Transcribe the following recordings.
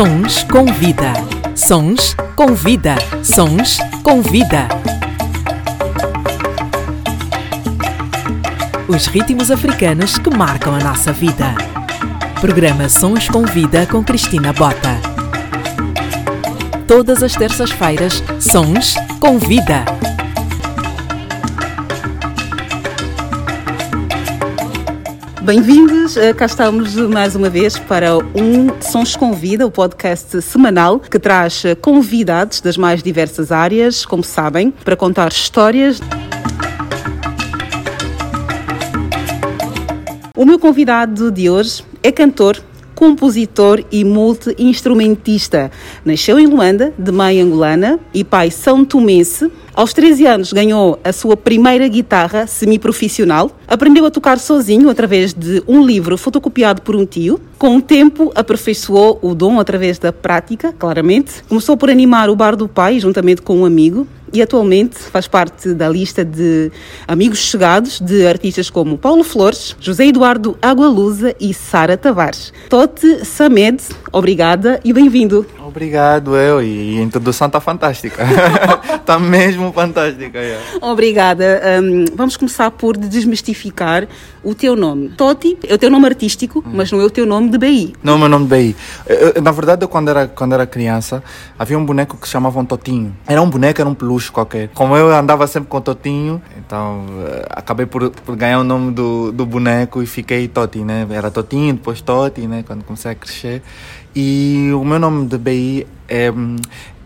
Sons com vida. Sons com vida. Sons com vida. Os ritmos africanos que marcam a nossa vida. Programa Sons com Vida com Cristina Bota. Todas as terças-feiras, Sons com Vida. Bem-vindos, eh, cá estamos mais uma vez para um Sons com Vida, o podcast semanal que traz eh, convidados das mais diversas áreas, como sabem, para contar histórias. O meu convidado de hoje é cantor, compositor e multi-instrumentista. Nasceu em Luanda, de mãe angolana e pai são tomense. Aos 13 anos ganhou a sua primeira guitarra semi-profissional. Aprendeu a tocar sozinho através de um livro fotocopiado por um tio. Com o tempo, aperfeiçoou o dom através da prática, claramente. Começou por animar o bar do pai, juntamente com um amigo e atualmente faz parte da lista de amigos chegados de artistas como Paulo Flores, José Eduardo Agualusa e Sara Tavares. Tote Samed, obrigada e bem-vindo. Obrigado, eu. E a introdução está fantástica. Está mesmo fantástica. Yeah. Obrigada. Um, vamos começar por desmistificar o teu nome. Toti é o teu nome artístico, hum. mas não é o teu nome de BI. Não é o meu nome de BI. Na verdade, eu, quando, era, quando era criança, havia um boneco que se chamava Totinho. Era um boneco, era um peluche qualquer. Como eu andava sempre com Totinho, então uh, acabei por, por, ganhar o nome do, do boneco e fiquei Toti, né? Era Totinho, depois Toti, né? Quando comecei a crescer. E o meu nome de BI é um,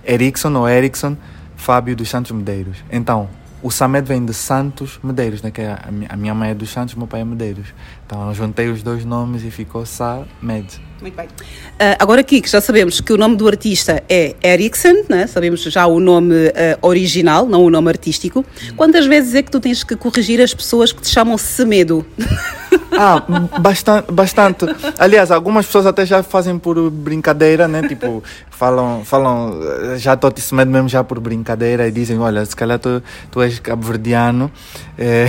Erickson ou Erickson Fábio dos Santos Medeiros. Então, o Samed vem de Santos Medeiros, né? que é a, minha mãe é dos Santos, meu pai é Medeiros. Então eu juntei os dois nomes e ficou Samed. Muito bem. Uh, agora aqui que já sabemos que o nome do artista é Ericsson, né? sabemos já o nome uh, original, não o nome artístico. Quantas vezes é que tu tens que corrigir as pessoas que te chamam Semedo? Ah, bastante, bastante. Aliás, algumas pessoas até já fazem por brincadeira, né? Tipo, falam, falam já estou te semendo mesmo já por brincadeira e dizem, olha, se calhar tu, tu és cabo-verdiano. É...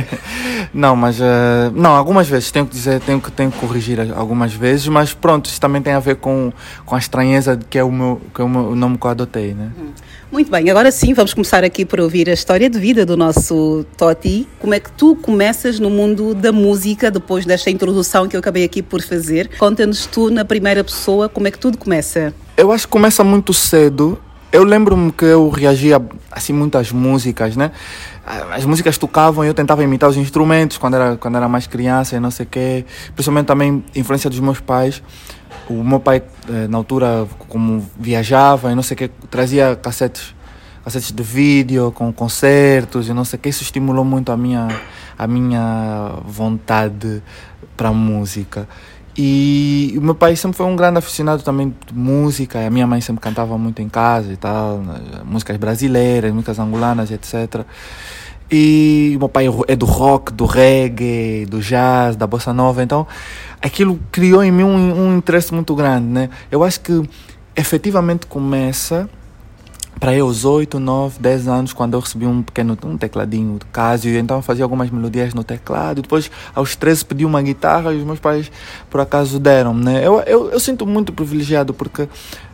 não, mas uh, não, algumas vezes tenho que dizer, tenho que, tenho que corrigir algumas vezes, mas pronto, isso também tem a ver com, com a estranheza que é o meu, que é o, meu, o nome que eu adotei, né? Hum. Muito bem, agora sim vamos começar aqui por ouvir a história de vida do nosso Toti. Como é que tu começas no mundo da música depois desta introdução que eu acabei aqui por fazer? Conta-nos tu na primeira pessoa como é que tudo começa. Eu acho que começa muito cedo. Eu lembro-me que eu reagia assim muitas músicas, né? As músicas tocavam e eu tentava imitar os instrumentos quando era quando era mais criança e não sei quê. Principalmente também influência dos meus pais o meu pai, eh, na altura, como viajava e não sei o que, trazia cassetes, cassetes de vídeo com concertos e não sei que, isso estimulou muito a minha, a minha vontade para música. E o meu pai sempre foi um grande aficionado também de música, a minha mãe sempre cantava muito em casa e tal, músicas brasileiras, músicas angolanas, etc. E meu pai é do rock, do reggae, do jazz, da bossa nova, então aquilo criou em mim um, um interesse muito grande, né? Eu acho que efetivamente começa para eu aos 8, 9, 10 anos, quando eu recebi um pequeno um tecladinho do Casio, então eu fazia algumas melodias no teclado. Depois, aos 13, pedi uma guitarra e os meus pais, por acaso, deram. Né? Eu, eu, eu sinto muito privilegiado porque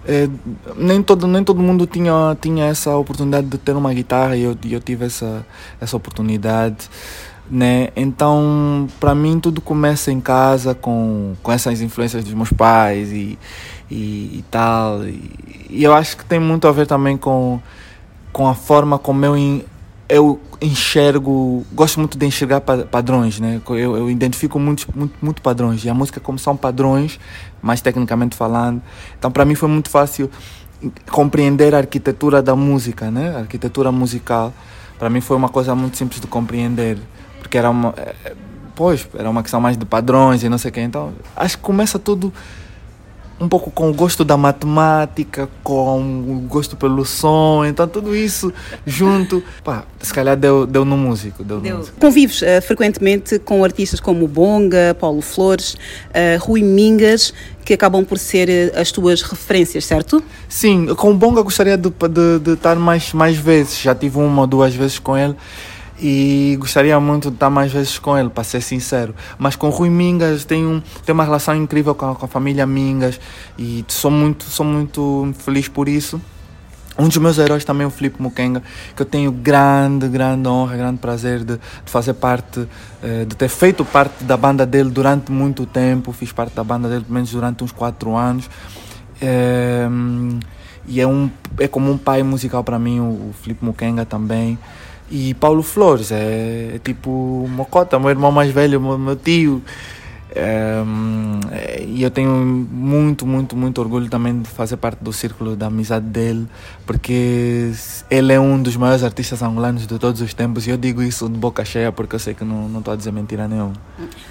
eh, nem, todo, nem todo mundo tinha, tinha essa oportunidade de ter uma guitarra e eu, eu tive essa, essa oportunidade né? Então, para mim tudo começa em casa com, com essas influências dos meus pais e, e, e tal. E, e, eu acho que tem muito a ver também com, com a forma como eu, in, eu enxergo, gosto muito de enxergar padrões, né? Eu, eu identifico muito, muito padrões e a música como são padrões, mais tecnicamente falando. Então, para mim foi muito fácil compreender a arquitetura da música, né? A arquitetura musical. Para mim foi uma coisa muito simples de compreender porque era uma. Eh, pois, era uma questão mais de padrões e não sei o quê. Então, acho que começa tudo um pouco com o gosto da matemática, com o gosto pelo som, então tudo isso junto, pá, se calhar deu, deu no músico. Deu, deu. No músico. Convives uh, frequentemente com artistas como Bonga, Paulo Flores, uh, Rui Mingas, que acabam por ser as tuas referências, certo? Sim, com o Bonga gostaria de, de, de estar mais, mais vezes, já tive uma ou duas vezes com ele e gostaria muito de estar mais vezes com ele, para ser sincero. Mas com Rui Mingas tenho, tenho uma relação incrível com a, com a família Mingas e sou muito, sou muito feliz por isso. Um dos meus heróis também é o Filipe Mukenga, que eu tenho grande, grande honra, grande prazer de, de fazer parte, eh, de ter feito parte da banda dele durante muito tempo. Fiz parte da banda dele, pelo menos durante uns 4 anos. É, e é, um, é como um pai musical para mim, o, o Filipe Mukenga também. E Paulo Flores, é, é tipo Mocota, meu irmão mais velho, meu, meu tio. Um, e eu tenho muito, muito, muito orgulho também de fazer parte do círculo da amizade dele, porque ele é um dos maiores artistas angolanos de todos os tempos e eu digo isso de boca cheia porque eu sei que não, não estou a dizer mentira nenhuma.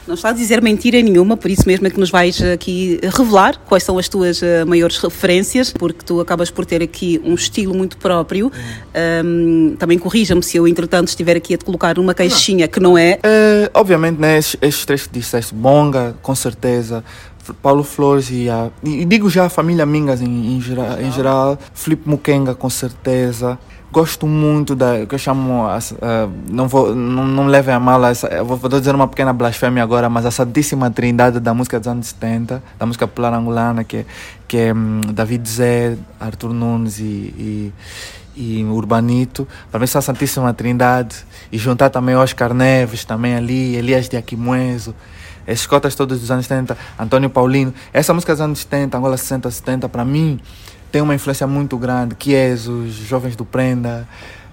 Não está a dizer mentira nenhuma, por isso mesmo é que nos vais aqui revelar quais são as tuas uh, maiores referências, porque tu acabas por ter aqui um estilo muito próprio. Um, também corrija-me se eu, entretanto, estiver aqui a te colocar numa caixinha não. que não é. é obviamente, né, estes, estes três que disseste, Bonga, com certeza. Paulo Flores e a. E digo já a família Mingas em, em, geral, em geral, Felipe Mukenga com certeza. Gosto muito da. que eu chamo. Uh, não, vou, não, não levem a mal, essa, vou, vou dizer uma pequena blasfêmia agora, mas a Santíssima Trindade da música dos anos 70, da música popular angolana, que, é, que é um, David Zé, Arthur Nunes e, e e Urbanito, para mim a Santíssima Trindade, e juntar também Oscar Neves, também ali, Elias de Aquimoeso, esses cotas todos dos anos 70, Antônio Paulino. Essa música dos anos 70, Angola 60, 70, para mim tem uma influência muito grande. Kies, os Jovens do Prenda,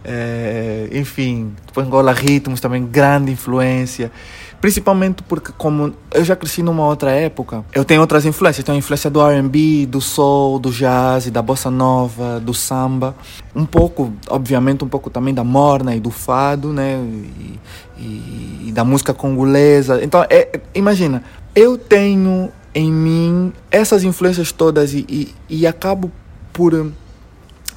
é, enfim, depois Angola Ritmos também, grande influência. Principalmente porque, como eu já cresci numa outra época, eu tenho outras influências. Tenho a influência do RB, do soul, do jazz, da bossa nova, do samba. Um pouco, obviamente, um pouco também da morna e do fado, né? E, e, e da música congolesa. Então, é, imagina, eu tenho em mim essas influências todas e, e, e acabo por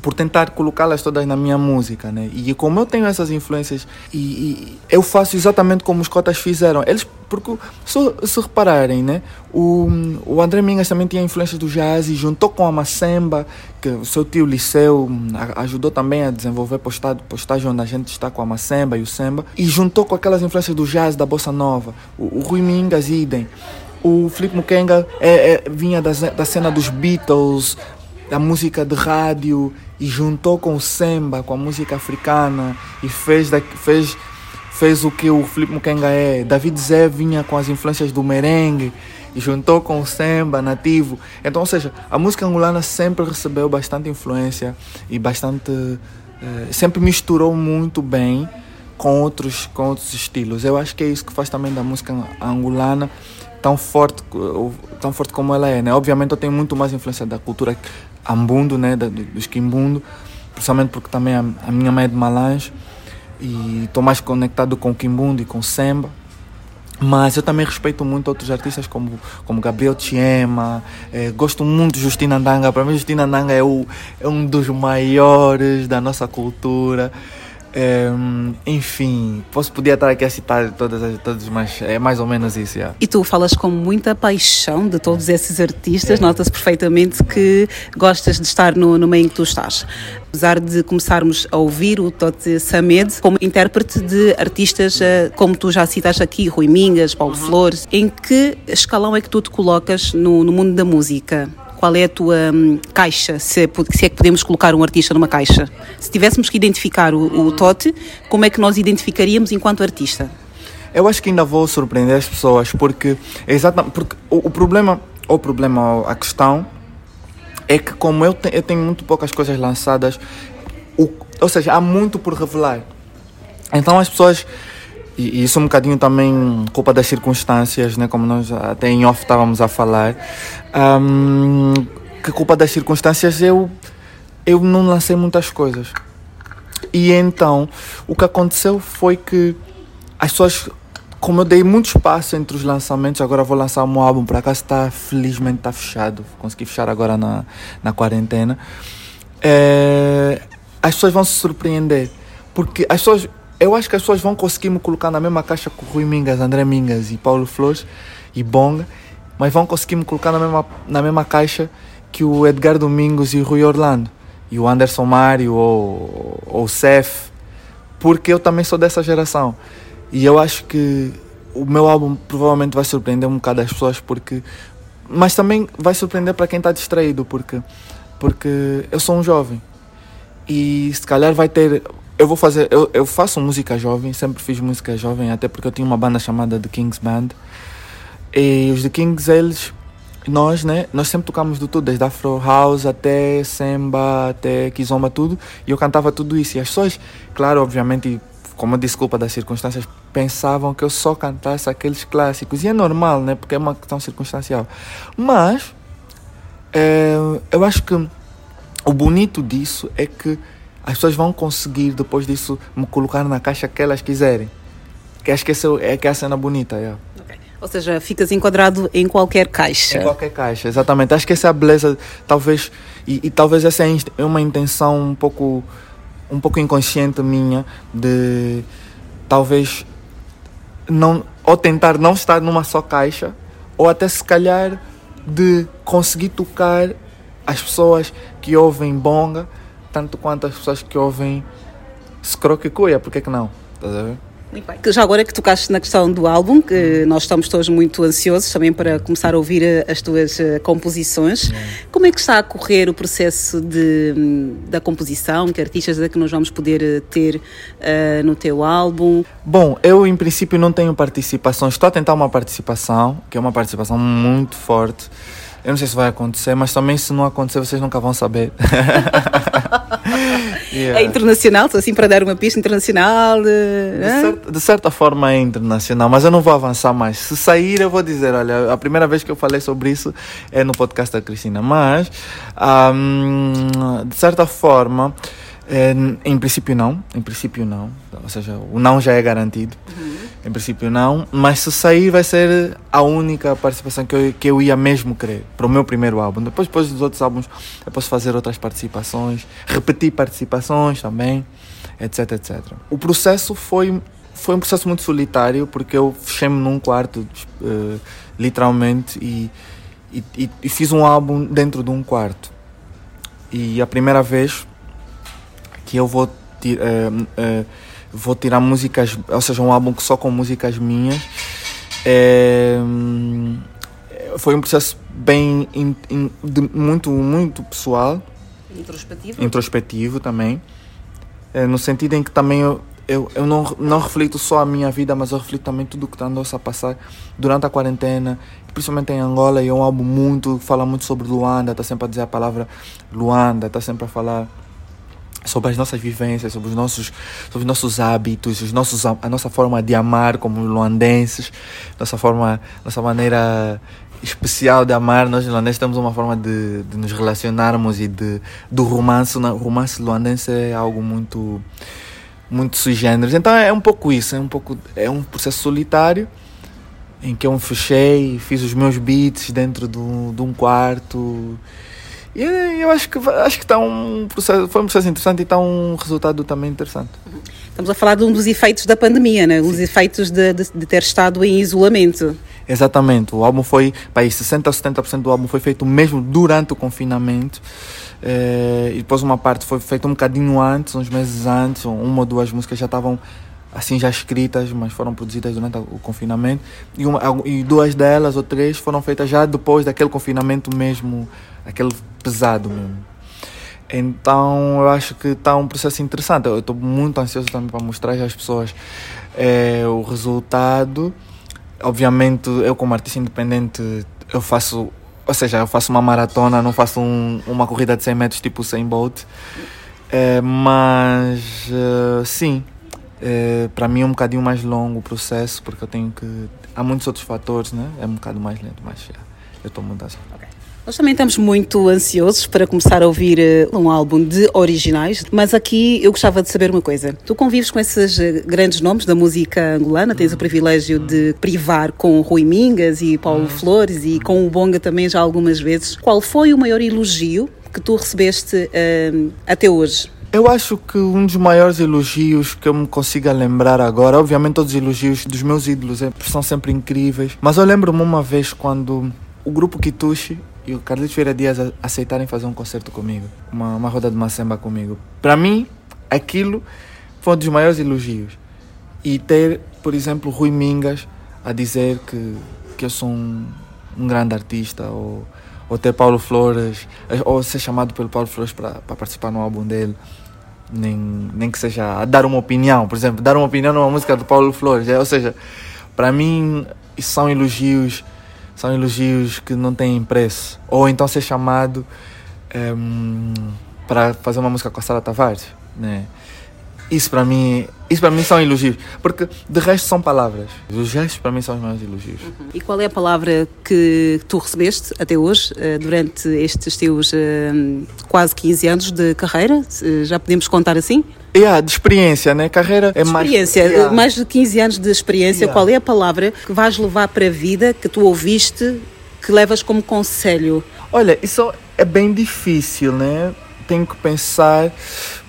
por tentar colocá-las todas na minha música, né? E como eu tenho essas influências e, e eu faço exatamente como os cotas fizeram, eles porque se, se repararem, né? O, o André Mingas também tinha influência do jazz e juntou com a Macemba, que o seu tio Liceu ajudou também a desenvolver postagem, postagem onde a gente está com a Macemba e o Semba, e juntou com aquelas influências do jazz, da bossa nova. O, o Rui Mingas, idem. O Felipe Mukenga é, é, vinha da, da cena dos Beatles, da música de rádio e juntou com o samba, com a música africana e fez, da, fez, fez o que o Felipe Mukenga é. David Zé vinha com as influências do merengue e juntou com o samba nativo. Então, ou seja, a música angolana sempre recebeu bastante influência e bastante. Eh, sempre misturou muito bem com outros, com outros estilos. Eu acho que é isso que faz também da música angolana tão forte, tão forte como ela é, né? Obviamente eu tenho muito mais influência da cultura ambundo, né, do, do esquimbundo, principalmente porque também a, a minha mãe é de Malange e estou mais conectado com o quimbundo e com o samba. Mas eu também respeito muito outros artistas como, como Gabriel Tiema, eh, gosto muito de Justina Ndanga. Para mim, Justina Ndanga é, o, é um dos maiores da nossa cultura. Um, enfim, posso podia estar aqui a citar todas as todas, mas é mais ou menos isso. Yeah. E tu falas com muita paixão de todos esses artistas, é. nota-se perfeitamente que gostas de estar no, no meio em que tu estás. Apesar de começarmos a ouvir o Tote Samed como intérprete de artistas, eh, como tu já citaste aqui, Rui Mingas, Paulo uhum. Flores, em que escalão é que tu te colocas no, no mundo da música? Qual é a tua hum, caixa, se é, se é, que podemos colocar um artista numa caixa. Se tivéssemos que identificar o, o Tote, como é que nós identificaríamos enquanto artista? Eu acho que ainda vou surpreender as pessoas, porque exatamente porque o, o problema, o problema, a questão é que como eu, te, eu tenho muito poucas coisas lançadas, o, ou seja, há muito por revelar. Então as pessoas e, isso é um bocadinho também culpa das circunstâncias, né? como nós até em off estávamos a falar. Um, que culpa das circunstâncias eu, eu não lancei muitas coisas. E então, o que aconteceu foi que as pessoas, como eu dei muito espaço entre os lançamentos, agora vou lançar um álbum, para cá está, felizmente está fechado, consegui fechar agora na, na quarentena. É, as pessoas vão se surpreender, porque as pessoas eu acho que as pessoas vão conseguir me colocar na mesma caixa com Rui Mingas, André Mingas e Paulo Flores e Bonga, mas vão conseguir me colocar na mesma, na mesma caixa que o Edgar Domingos e o Rui Orlando, e o Anderson Mário ou, ou o Cef, porque eu também sou dessa geração. E eu acho que o meu álbum provavelmente vai surpreender um bocado as pessoas, porque. Mas também vai surpreender para quem está distraído, porque, porque eu sou um jovem. E se calhar vai ter. Eu vou fazer. Eu, eu faço música jovem, sempre fiz música jovem, até porque eu tinha uma banda chamada The Kings Band. E os The Kings, eles nós, né, nós sempre tocamos de tudo, desde Afro House até Samba, até Kizomba, tudo, e eu cantava tudo isso. E as pessoas, claro, obviamente, como desculpa das circunstâncias, pensavam que eu só cantasse aqueles clássicos. E é normal, né, porque é uma questão circunstancial. Mas, é, eu acho que o bonito disso é que as pessoas vão conseguir, depois disso, me colocar na caixa que elas quiserem. Que acho que essa é, que é a cena bonita, yeah. Ou seja, ficas enquadrado em qualquer caixa. Em qualquer caixa, exatamente. Acho que essa é a beleza, talvez, e, e talvez essa é uma intenção um pouco, um pouco inconsciente minha de talvez não ou tentar não estar numa só caixa ou até se calhar de conseguir tocar as pessoas que ouvem bonga tanto quanto as pessoas que ouvem scroque cuia, por que que não? Estás a ver? Já agora que tocaste na questão do álbum, que nós estamos todos muito ansiosos também para começar a ouvir eh, as tuas eh, composições. Como é que está a correr o processo de, hum, da composição? Que artistas é que nós vamos poder eh, ter uh, no teu álbum? Bom, eu em princípio não tenho participação. Estou a tentar uma participação, que é uma participação muito forte. Eu não sei se vai acontecer, mas também se não acontecer, vocês nunca vão saber. yeah. É internacional, assim para dar uma pista internacional. De, de, certa, de, certa, forma é internacional, mas eu não vou avançar mais. Se sair, eu vou dizer: olha, a primeira vez que eu falei sobre isso é no podcast da Cristina, mas um, de certa forma. É, em princípio não, em princípio não, ou seja, o não já é garantido. Uhum. Em princípio não, mas se sair vai ser a única participação que eu, que eu ia mesmo querer para o meu primeiro álbum. Depois, depois dos outros álbuns eu posso fazer outras participações, repetir participações também, etc, etc. O processo foi foi um processo muito solitário porque eu fechei-me num quarto, uh, literalmente, e, e, e fiz um álbum dentro de um quarto. E a primeira vez que eu vou, uh, uh, vou tirar músicas, ou seja, um álbum só com músicas minhas. É, foi um processo bem in, in, de, muito muito pessoal. Introspectivo? Introspectivo também. É, no sentido em que também eu, eu, eu não, não reflito só a minha vida mas eu reflito também tudo que andou a passar durante a quarentena principalmente em Angola e é um álbum muito fala muito sobre Luanda está sempre a dizer a palavra Luanda está sempre a falar sobre as nossas vivências, sobre os nossos, sobre os nossos hábitos, os nossos, a nossa forma de amar como luandenses, nossa forma, nossa maneira especial de amar. Nós luandenses temos uma forma de, de nos relacionarmos e de, do romance. O romance luandense é algo muito, muito sui generis. Então é um pouco isso, é um pouco, é um processo solitário em que eu me fechei, fiz os meus beats dentro de um, de um quarto e eu acho que acho que está um processo, foi um processo interessante e está um resultado também interessante. Estamos a falar de um dos efeitos da pandemia, né? os efeitos de, de, de, ter estado em isolamento. Exatamente, o álbum foi, para 60 a 70% do álbum foi feito mesmo durante o confinamento. É, e depois uma parte foi feita um bocadinho antes, uns meses antes, uma ou duas músicas já estavam assim já escritas, mas foram produzidas durante o confinamento. E, uma, e duas delas ou três foram feitas já depois daquele confinamento mesmo, aquele pesado mesmo. Então eu acho que está um processo interessante. Eu estou muito ansioso também para mostrar às pessoas é, o resultado. Obviamente, eu como artista independente, eu faço, ou seja, eu faço uma maratona, não faço um, uma corrida de 100 metros tipo 100 Bolt. É, mas uh, sim, é, para mim é um bocadinho mais longo o processo, porque eu tenho que. Há muitos outros fatores, né? É um bocado mais lento, mas yeah, eu estou muito assim. Okay. Nós também estamos muito ansiosos para começar a ouvir eh, um álbum de originais, mas aqui eu gostava de saber uma coisa. Tu convives com esses eh, grandes nomes da música angolana, tens o privilégio de privar com Rui Mingas e Paulo uhum. Flores e com o Bonga também já algumas vezes. Qual foi o maior elogio que tu recebeste uh, até hoje? Eu acho que um dos maiores elogios que eu me consiga lembrar agora, obviamente todos os elogios dos meus ídolos é, são sempre incríveis, mas eu lembro-me uma vez quando o grupo Kitushi e o Carlos Vieira Dias aceitarem fazer um concerto comigo, uma, uma roda de macemba comigo. Para mim, aquilo foi um dos maiores elogios. E ter, por exemplo, Rui Mingas a dizer que, que eu sou um, um grande artista, ou, ou ter Paulo Flores, ou ser chamado pelo Paulo Flores para participar no álbum dele nem, nem que seja a dar uma opinião, por exemplo, dar uma opinião numa música do Paulo Flores. É, ou seja, para mim são elogios, são elogios que não têm preço. Ou então ser chamado ehm, para fazer uma música com a Sara Tavares, né? Isso para mim, isso para mim são elogios, porque de resto são palavras. Os gestos para mim são os maiores elogios. Uhum. E qual é a palavra que tu recebeste até hoje, eh, durante estes teus eh, quase 15 anos de carreira? Já podemos contar assim? Yeah, de experiência, né? Carreira é mais. Experiência, yeah. mais de 15 anos de experiência. Yeah. Qual é a palavra que vais levar para a vida, que tu ouviste, que levas como conselho? Olha, isso é bem difícil, né? Tenho que pensar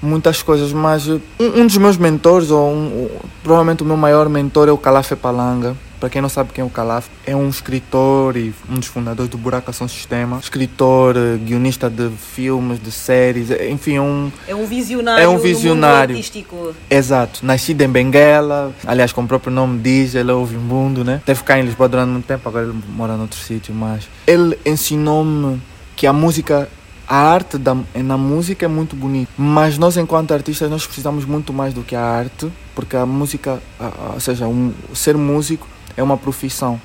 muitas coisas, mas um, um dos meus mentores, ou um, provavelmente o meu maior mentor, é o Calaf Palanga. Para quem não sabe quem é o Calaf, é um escritor e um dos fundadores do Buraco Ação Sistema. Escritor, eh, guionista de filmes, de séries, eh, enfim, é um... É um visionário é um visionário. artístico. Exato. Nascido em Benguela, aliás, como o próprio nome diz, ele ouve o mundo, né? Teve cá em Lisboa durante muito tempo, agora ele mora noutro sítio, mas... Ele ensinou-me que a música a arte da, na música é muito bonita, mas nós enquanto artistas nós precisamos muito mais do que a arte, porque a música, ou seja, um, ser músico é uma profissão.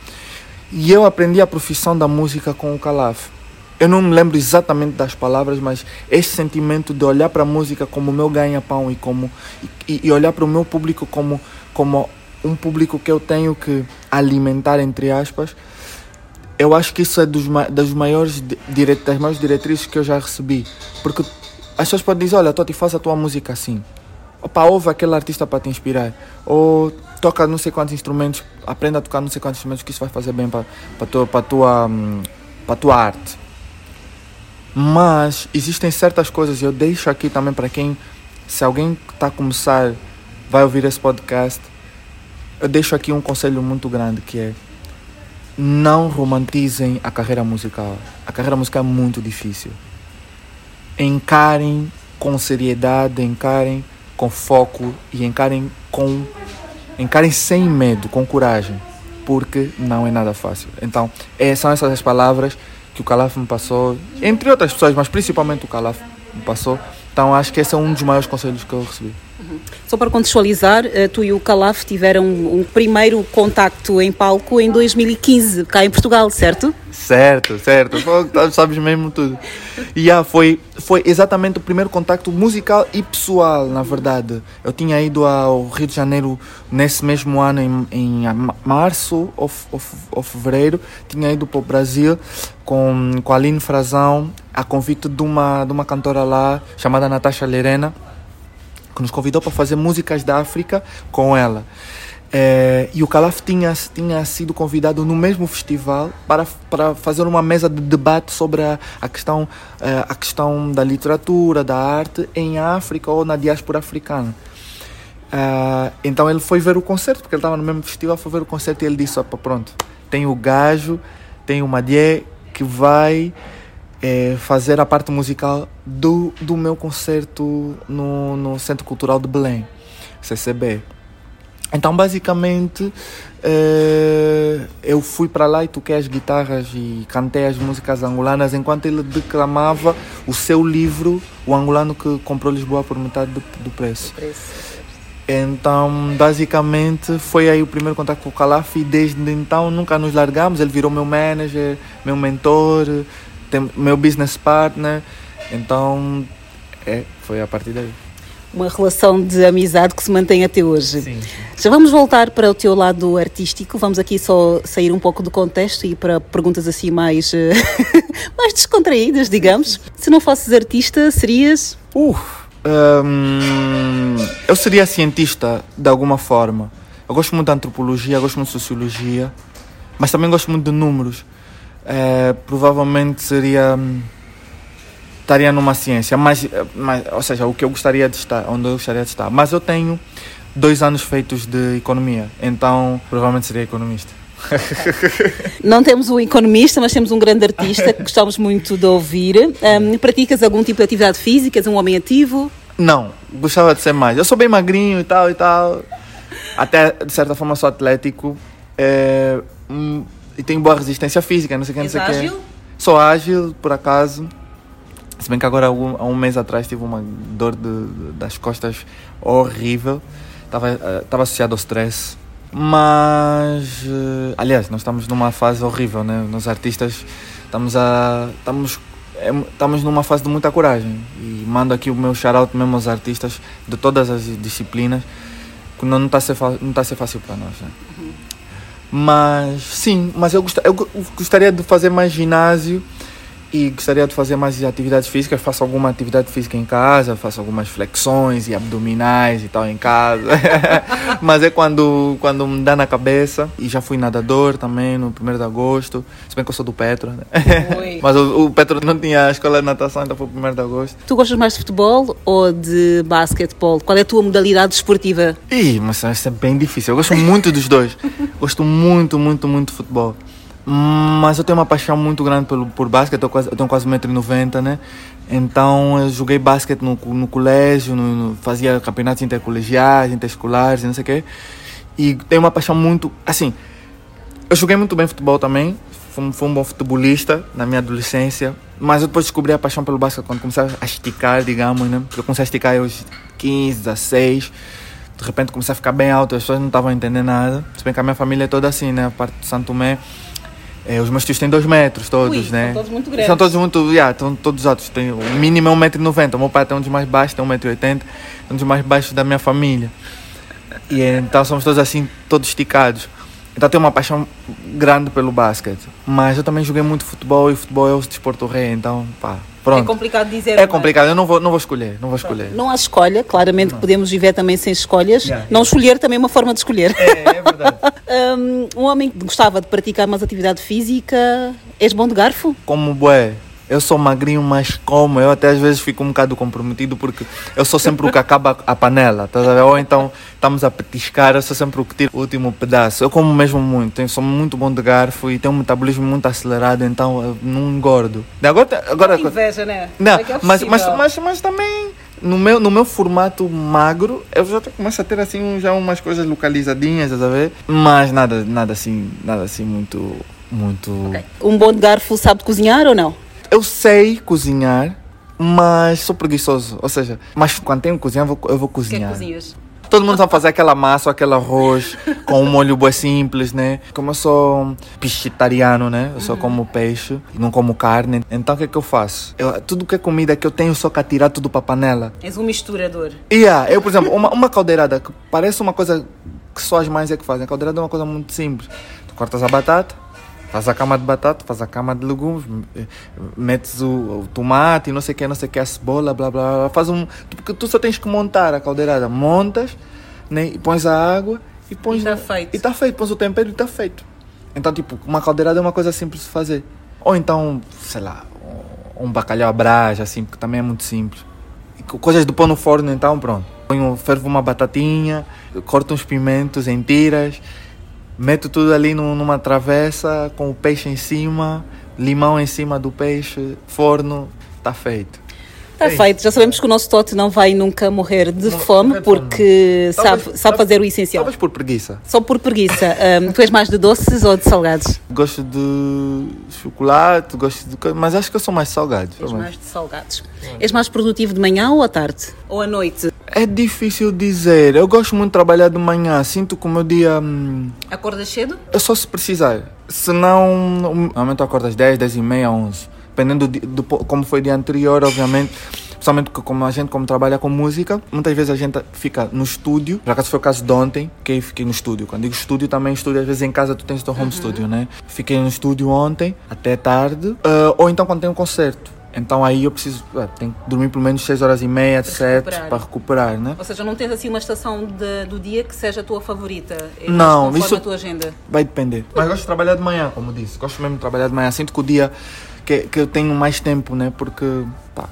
E eu aprendi a profissão da música com o Calaf. Eu não me lembro exatamente das palavras, mas esse sentimento de olhar para a música como meu ganha-pão e como e, e olhar para o meu público como como um público que eu tenho que alimentar entre aspas eu acho que isso é dos, das, maiores dire, das maiores diretrizes que eu já recebi. Porque as pessoas podem dizer, olha, Toti, faz a tua música assim. Opa, ouve aquele artista para te inspirar. Ou toca não sei quantos instrumentos, aprenda a tocar não sei quantos instrumentos, que isso vai fazer bem para a tua, para tua, para tua arte. Mas existem certas coisas, eu deixo aqui também para quem, se alguém está a começar, vai ouvir esse podcast, eu deixo aqui um conselho muito grande que é não romantizem a carreira musical. A carreira musical é muito difícil. Encarem com seriedade, encarem com foco e encarem com encarem sem medo, com coragem, porque não é nada fácil. Então, é, são essas as palavras que o Calaf me passou, entre outras pessoas, mas principalmente o Calaf me passou. Então, acho que esse é um dos maiores conselhos que eu recebi. Só para contextualizar, eh, tu e o Calaf tiveram um primeiro contacto em palco em 2015, cá em Portugal, certo? Certo, certo. Sabes mesmo tudo. E yeah, foi, foi exatamente o primeiro contacto musical e pessoal, na verdade. Eu tinha ido ao Rio de Janeiro nesse mesmo ano, em, em março ou fevereiro. Tinha ido para o Brasil com, com a Aline Frazão, a convite de uma, de uma cantora lá chamada Natasha Lerena que nos convidou para fazer músicas da África com ela. É, e o Calaf tinha, tinha sido convidado no mesmo festival para, para fazer uma mesa de debate sobre a, a, questão, é, a questão da literatura, da arte em África ou na diáspora africana. É, então ele foi ver o concerto, porque ele estava no mesmo festival, foi ver o concerto e ele disse: Opa, pronto, tem o gajo, tem o Madier que vai é, fazer a parte musical do, do meu concerto no, no Centro Cultural de Belém, CCB. Então, basicamente, é, eu fui para lá e toquei as guitarras e cantei as músicas angolanas enquanto ele declamava o seu livro, O Angolano que comprou Lisboa por metade do, do preço. Então, basicamente, foi aí o primeiro contato com o Calaf e desde então nunca nos largamos. Ele virou meu manager, meu mentor, tem, meu business partner. Então, é, foi a partir daí. Uma relação de amizade que se mantém até hoje. Sim. Já vamos voltar para o teu lado artístico. Vamos aqui só sair um pouco do contexto e para perguntas assim mais, eh, mais descontraídas, digamos. Se não fosses artista, serias? Uh, um, eu seria cientista de alguma forma. Eu gosto muito de antropologia, gosto muito de sociologia, mas também gosto muito de números é, provavelmente seria hum, estaria numa ciência, mas, mas, ou seja, o que eu gostaria de estar, onde eu gostaria de estar. Mas eu tenho dois anos feitos de economia, então provavelmente seria economista. Não temos um economista, mas temos um grande artista que gostamos muito de ouvir. Um, praticas algum tipo de atividade física? És um homem ativo? Não, gostava de ser mais. Eu sou bem magrinho e tal e tal. Até, de certa forma, sou atlético. É, hum, e tenho boa resistência física, não sei o que, não sei o que. Sou ágil, por acaso. Se bem que agora, há um, há um mês atrás, tive uma dor de, de- das costas horrível. Estava estava associado ao stress. Mas, eh, aliás, nós estamos numa fase horrível, né? Nós artistas estamos a... Estamos, é, estamos numa fase de muita coragem. E mando aqui o meu shout-out mesmo aos artistas de todas as disciplinas. Que não está a ser, não tá a ser fácil para nós, né? Mas sim, mas eu, gosta- eu go- gostaria de fazer mais ginásio e gostaria de fazer mais atividades físicas. Faço alguma atividade física em casa, faço algumas flexões e abdominais e tal em casa. mas é quando, quando me dá na cabeça. E já fui nadador também no 1 de agosto. Se bem que eu sou do Petro, né? Mas o, o Petro não tinha a escola de natação, então foi o 1 de agosto. Tu gostas mais de futebol ou de basquetebol? Qual é a tua modalidade esportiva? Ih, mas isso é bem difícil. Eu gosto muito dos dois. Gosto muito, muito, muito de futebol. Mas eu tenho uma paixão muito grande pelo, por basquete. Eu, quase, eu tenho quase 1,90m, né? Então eu joguei basquete no, no colégio, no, no- fazia campeonatos intercolegiais, interescolares, não sei o quê. E tenho uma paixão muito. Assim, eu joguei muito bem futebol também. Fui, fui um bom futebolista na minha adolescência. Mas eu depois descobri a paixão pelo basquete quando comecei a esticar, digamos, né? Eu comecei a esticar aos 15, 16. De repente comecei a ficar bem alto, as pessoas não estavam entendendo nada. Se bem que a minha família é toda assim, né? A parte de Santo Tomé. Eh, os meus tios têm dois metros todos, Ui, são né? todos muito grandes. São todos muito, yeah, estão todos altos. Tem, o mínimo é 1,90m. O meu pai tem um dos mais baixos, tem 1,80m. É um dos mais baixos da minha família. E então somos todos assim, todos esticados. Então tenho uma paixão grande pelo basquete. Mas eu também joguei muito futebol e futebol é o desporto rei, então pá, É pronto. complicado dizer. É não complicado, eu não vou, não vou escolher, não vou escolher. Não há escolha, claramente podemos viver também sem escolhas. Yeah, Não escolher também é uma forma de escolher. É, é verdade. Um, um homem que gostava de praticar mais atividade física, és bom de garfo? Como bué, eu sou magrinho, mas como? Eu até às vezes fico um bocado comprometido porque eu sou sempre o que acaba a panela, tá a ver? Ou então estamos a petiscar, eu sou sempre o que tira o último pedaço. Eu como mesmo muito, eu sou muito bom de garfo e tenho um metabolismo muito acelerado, então eu não engordo. Agora, agora, Inveja, né? Não, é é mas, mas, mas, mas também no meu, no meu formato magro, eu já começo a ter assim já umas coisas localizadinhas, tá a ver? Mas nada, nada assim, nada assim muito, muito. Um bom de garfo sabe cozinhar ou não? Eu sei cozinhar, mas sou preguiçoso. Ou seja, mas quando tenho que cozinhar, eu vou, eu vou O que é que cozinhar. cozinhas? Todo mundo sabe fazer aquela massa ou aquele arroz com um molho bem simples, né? Como eu sou pescetariano, né? Eu só como peixe, não como carne. Então o que é que eu faço? Eu, tudo que é comida que eu tenho, só que atirar tudo para panela. És um misturador. Yeah, eu, por exemplo, uma, uma caldeirada que parece uma coisa que só as mães é que fazem. A caldeirada é uma coisa muito simples. Tu cortas a batata, faz a cama de batata, faz a cama de legumes, metes o, o tomate, não sei o que, não sei o que, a cebola, blá blá blá. Faz um. Porque tu só tens que montar a caldeirada. Montas, né, e pões a água e pões. E tá feito. E está feito, pões o tempero e está feito. Então, tipo, uma caldeirada é uma coisa simples de fazer. Ou então, sei lá, um bacalhau à brás, assim, que também é muito simples. E co- Coisas de pôr no forno, então, pronto. Ponho, fervo uma batatinha, corto uns pimentos em tiras, meto tudo ali num- numa travessa, com o peixe em cima, limão em cima do peixe, forno, tá feito. Está É feito. Já sabemos que o nosso Tote não vai nunca morrer de Não- fome de fome, porque sabe, Talvez- sabe fazer o essencial. Talvez por preguiça. Só por preguiça. Um, tu és mais de doces ou de salgados? Gosto de chocolate, gosto de mas acho que eu sou mais salgado. És mais de salgados. És mais produtivo de manhã ou à tarde? Ou à noite? É difícil dizer. Eu gosto muito de trabalhar de manhã. Sinto que o meu dia. hum, Acordas cedo? É só se precisar. Se não. Normalmente eu acordo às 10, 10 e meia, 11. Dependendo do po- como foi o dia anterior, obviamente. Principalmente que como a gente como trabalha com música, muitas vezes a gente fica no estúdio. Por acaso foi o caso de ontem, que eu fiquei no estúdio. Quando digo estúdio, também estúdio, às vezes em casa tu tens o teu home studio, né? Fiquei no estúdio ontem, até tarde. Ah, ou então quando tem um concerto. Então aí eu preciso, ah, tenho que dormir pelo menos 6 horas e meia, 7 recuperar. para recuperar, né? Ou seja, não tens assim uma estação de- do dia que seja a tua favorita? É Não, isso- a tua agenda. Vai depender. Mas gosto de trabalhar de manhã, como disse. Gosto mesmo de trabalhar de manhã. Sinto que o dia que, que eu tenho mais tempo, né? Porque, pá,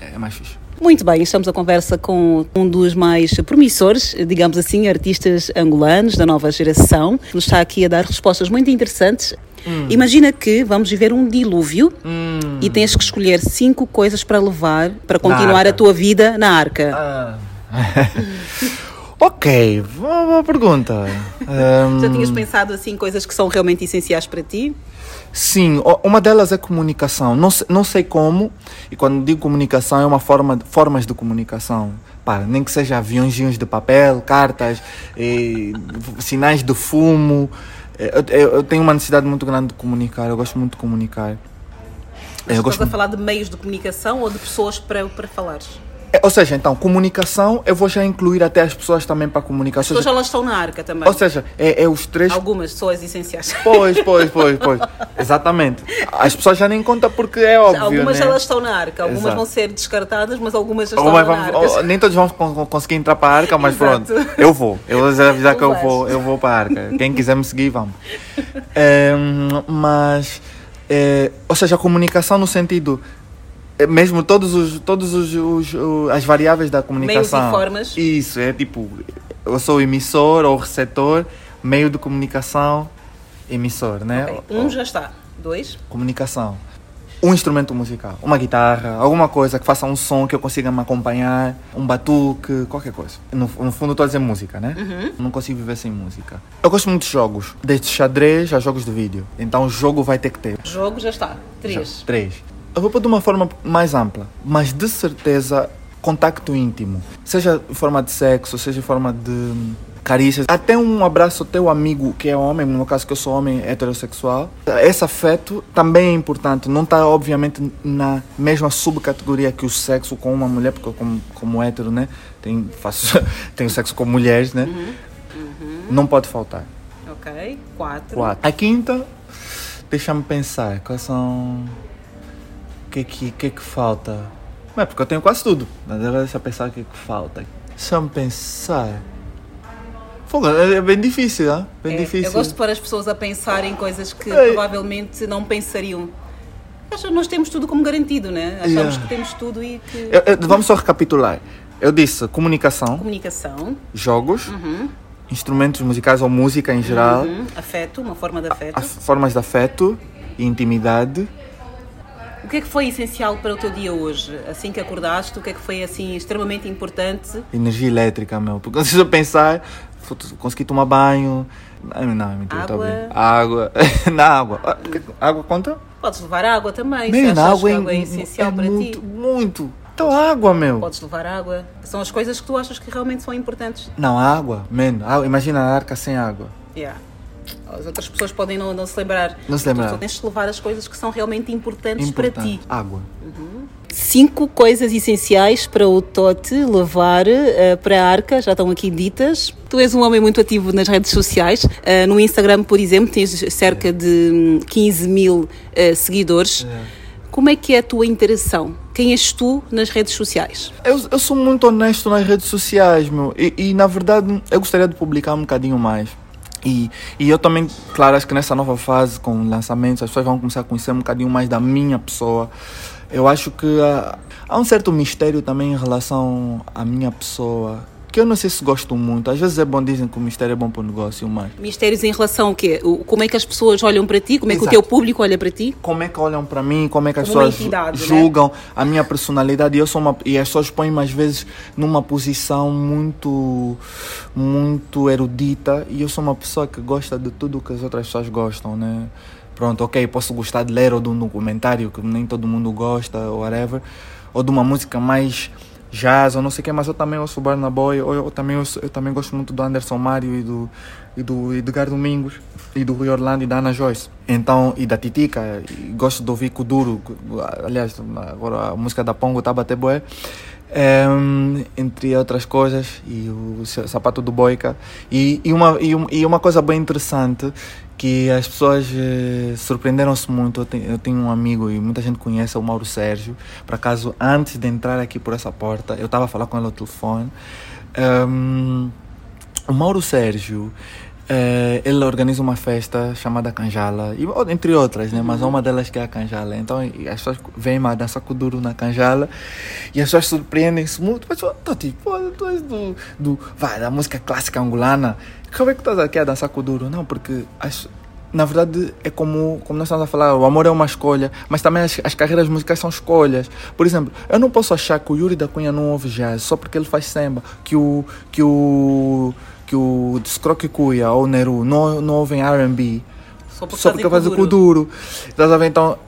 é mais fixe. Muito bem, estamos a conversa com um dos mais promissores, digamos assim, artistas angolanos da nova geração, que nos está aqui a dar respostas muito interessantes. Hum. Imagina que vamos viver um dilúvio hum. e tens que escolher cinco coisas para levar para continuar a tua vida na arca. Ah. ok, boa, pergunta. um... Já tinhas pensado assim coisas que são realmente essenciais para ti? Sim, uma delas é comunicação. Não sei, não sei como, e quando digo comunicação, é uma forma, formas de comunicação. Pá, nem que seja aviãozinhos de papel, cartas, eh, sinais de fumo. Eu, eu, eu, tenho uma necessidade muito grande de comunicar, eu gosto muito de comunicar. Mas eu estás gosto... a falar de meios de comunicação ou de pessoas para, para falares? É, ou seja, então, comunicação, eu vou já incluir até as pessoas também para comunicar. As pessoas elas estão na arca também. Ou seja, é, é os três. Algumas pessoas essenciais. Pois, pois, pois, pois. Exatamente. As pessoas já nem contam porque é óbvio. Algumas né? elas estão na arca, algumas Exato. vão ser descartadas, mas algumas já estão na arca. nem todos vão conseguir entrar para a arca, mas Exato. pronto. Eu vou. Eu vou avisar que eu vou, eu vou para a arca. Quem quiser me seguir, vamos. É, mas. É, ou seja, a comunicação no sentido mesmo todos os todos os, os, os, as variáveis da comunicação Meios e formas. Isso é tipo eu sou emissor ou receptor meio de comunicação emissor né? Okay. um já está. Dois? Comunicação. Um instrumento musical. Uma guitarra alguma coisa que faça um som que eu consiga me acompanhar um batuque qualquer coisa. No, no fundo estou a dizer música né? Uhum. não consigo viver sem música. Eu gosto muito de jogos. Desde xadrez a jogos de vídeo. Então o jogo vai ter que ter. Jogo já está. Três. Já, três eu vou pôr de uma forma mais ampla, mas de certeza contacto íntimo, seja em forma de sexo, seja em forma de carícias, até um abraço ao teu amigo que é homem, no meu caso que eu sou homem heterossexual. Esse afeto também é importante, não está obviamente na mesma subcategoria que o sexo com uma mulher, porque como, como hétero, né, tem, faço, tenho sexo com mulheres, né, uhum. Uhum. não pode faltar. Ok, quatro. Quatro. A quinta, deixa-me pensar, quais são que que, que, que falta? Não é porque eu tenho quase tudo. Mas deixa eu pensar o que, que falta. Deixa eu pensar. Fogo, é, é bem difícil, hein? Bem é, difícil. Eu gosto de pôr as pessoas a pensar em coisas que é. provavelmente não pensariam. Nós temos tudo como garantido, né? Achamos yeah. que temos tudo e que. Eu, eu, vamos só recapitular. Eu disse comunicação. Comunicação. Jogos. Uhum. Instrumentos musicais ou música em geral. Uhum. Afeto, uma forma de afeto. A, a, formas de afeto e intimidade. O que é que foi essencial para o teu dia hoje? Assim que acordaste, o que é que foi assim extremamente importante? Energia elétrica, meu. Porque se eu pensar, consegui tomar banho. Não, não mentira, tá água. Tá água. na água. Ah, água conta? Podes levar água também. Man, se água, é, água é essencial é para muito, ti. Muito. Então água, meu. Podes levar água. São as coisas que tu achas que realmente são importantes. Não, água, man. Imagina a arca sem água. Yeah. As outras pessoas podem não, não se lembrar. Não se lembrar. Tu só tens de levar as coisas que são realmente importantes Importante. para ti. Água. Uhum. Cinco coisas essenciais para o Tote levar uh, para a arca, já estão aqui ditas. Tu és um homem muito ativo nas redes sociais. Uh, no Instagram, por exemplo, tens cerca de 15 mil uh, seguidores. É. Como é que é a tua interação? Quem és tu nas redes sociais? Eu, eu sou muito honesto nas redes sociais, meu. E, e, na verdade, eu gostaria de publicar um bocadinho mais. E, e eu também, claro, acho que nessa nova fase com lançamentos, as pessoas vão começar a conhecer um bocadinho mais da minha pessoa. Eu acho que há, há um certo mistério também em relação à minha pessoa que eu não sei se gosto muito. Às vezes é bom, dizem que o mistério é bom para o negócio, mas... Mistérios em relação ao quê? Como é que as pessoas olham para ti? Como é que Exato. o teu público olha para ti? Como é que olham para mim? Como é que as Como pessoas né? julgam né? a minha personalidade? E, eu sou uma, e as pessoas põem-me às vezes numa posição muito, muito erudita e eu sou uma pessoa que gosta de tudo que as outras pessoas gostam, né? Pronto, ok, posso gostar de ler ou de um documentário que nem todo mundo gosta, ou whatever, ou de uma música mais jazz ou não sei o que, mas eu também ouço Barna Boy, eu, eu, também, ouço, eu também gosto muito do Anderson Mário e do, e do Edgar Domingos, e do Rui Orlando e da Ana Joyce. Então, e da Titica, e gosto de ouvir Kuduro, aliás, agora a música da Pongo tá bater boé. Um, entre outras coisas, e o sapato do Boica. E, e, uma, e, e uma coisa bem interessante que as pessoas eh, surpreenderam-se muito. Eu tenho, eu tenho, um amigo e muita gente conhece, o Mauro Sérgio. Por acaso, antes de entrar aqui por essa porta, eu estava a falar com ele ao telefone. Um, o Mauro Sérgio eh, ele organiza uma festa chamada Canjala, e, entre outras, né? Mas Uhum. uma delas que é a Canjala. Então as pessoas vêm a dançar Kuduro na Canjala e as pessoas surpreendem-se muito. Mas, tô tipo, tu és do, do, vai, da música clássica angolana. Como é que estás aqui a dançar Kuduro? Não, porque as, na verdade é como, como nós estamos a falar, o amor é uma escolha, mas também as, as carreiras musicais são escolhas. Por exemplo, eu não posso achar que o Yuri da Cunha não ouve jazz só porque ele faz samba, que o que o que o Scroque Cuia ou o Neru não, não ouvem R&B Só porque, só porque faz o Kuduro. Estás a ver? Então,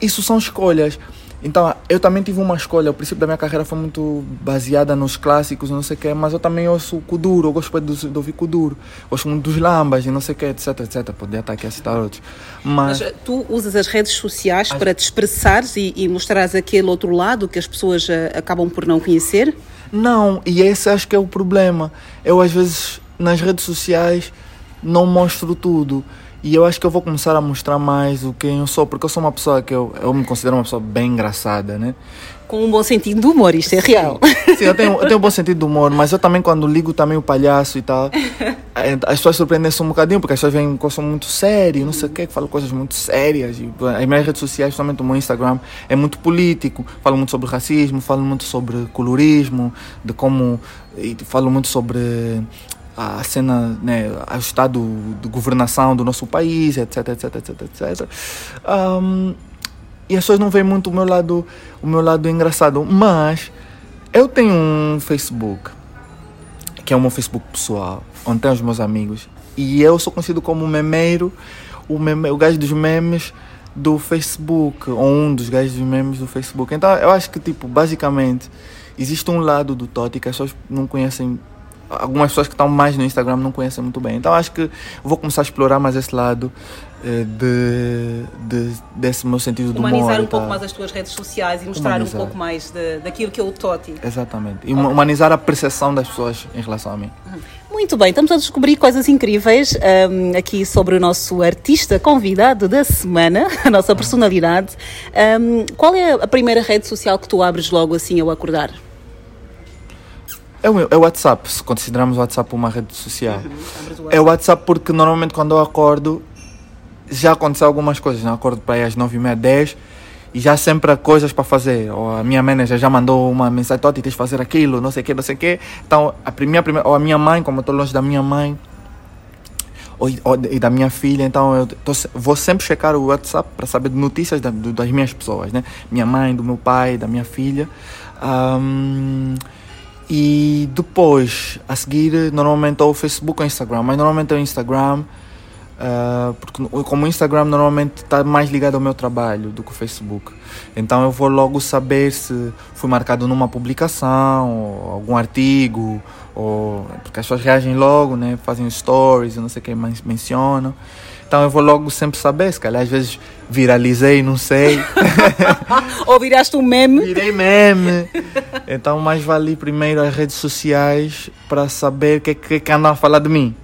isso são escolhas. Então, eu também tive uma escolha. O princípio da minha carreira foi muito baseada nos clássicos, não sei o quê, mas eu também ouço Kuduro. Eu gosto de, de ouvir Kuduro. Gosto muito dos lambas e não sei o quê, etc, etc. Podia estar aqui a citar outros. Mas, Mas eh, tu usas as redes sociais para te expressares e, e mostrares aquele outro lado que as pessoas eh, acabam por não conhecer? Não, e esse acho que é o problema. Eu, às vezes, nas redes sociais, não mostro tudo. E eu acho que eu vou começar a mostrar mais o quem eu sou, porque eu sou uma pessoa que eu, eu me considero uma pessoa bem engraçada, né? Com um bom sentido do humor, isto é real. Sim, eu tenho, eu tenho um bom sentido de humor, mas eu também, quando ligo também o palhaço e tal, eh, as pessoas surpreendem-se um bocadinho, porque as pessoas veem que eu sou muito sério, não sei o quê, que falo coisas muito sérias. E, as minhas redes sociais, principalmente o meu Instagram, é muito político. Falo muito sobre racismo, falo muito sobre colorismo, de como. E falo muito sobre a cena, né, o estado de governação do nosso país, etc, etc, etc, etc. Um, e as pessoas não veem muito o meu lado, o meu lado engraçado, mas eu tenho um Facebook, que é o meu Facebook pessoal, onde tem os meus amigos, e eu sou conhecido como o memeiro, o, meme, o gajo dos memes do Facebook, ou um dos gajos dos memes do Facebook. Então eu acho que, tipo, basicamente, existe um lado do Totti que as pessoas não conhecem algumas pessoas que estão mais no Instagram não conhecem muito bem. Então acho que vou começar a explorar mais esse lado eh, de, de, desse meu sentido do humor. Humanizar um pouco mais as tuas redes sociais e mostrar Humanizar. um pouco mais de- daquilo que é o Toti. Exatamente. E humanizar a percepção das pessoas em relação a mim. Muito bem, estamos a descobrir coisas incríveis ahm, aqui sobre o nosso artista convidado da semana, a nossa personalidade. Ahm, qual é a primeira rede social que tu abres logo assim ao acordar? É o, é o WhatsApp, se considerarmos o WhatsApp uma rede social. O É o WhatsApp porque normalmente quando eu acordo já aconteceu algumas coisas. Não acordo para aí às 9 e meia, 10 e já sempre há coisas para fazer. Ou a minha manager já mandou uma mensagem, Toti, tens de fazer aquilo, não sei o que, não sei o que. Então, a primeira, primeira, ou a minha mãe, como eu estou longe da minha mãe, ou, ou- e da minha filha, então eu tô vou sempre checar o WhatsApp para saber de notícias da- do- das minhas pessoas, né? Minha mãe, do meu pai, da minha filha. Ahm, e depois, a seguir, normalmente ou o Facebook ou o Instagram, mas normalmente é o Instagram, ah, porque como o Instagram normalmente está mais ligado ao meu trabalho do que o Facebook. Então eu vou logo saber se fui marcado numa publicação, ou algum artigo, ou porque as pessoas reagem logo, né? Fazem stories, não sei o que, men- mencionam. Então eu vou logo sempre saber, se calhar às vezes viralizei, não sei. Ou viraste um meme? Virei meme. Então, mais vale primeiro as redes sociais para saber o que, que, que andam a falar de mim.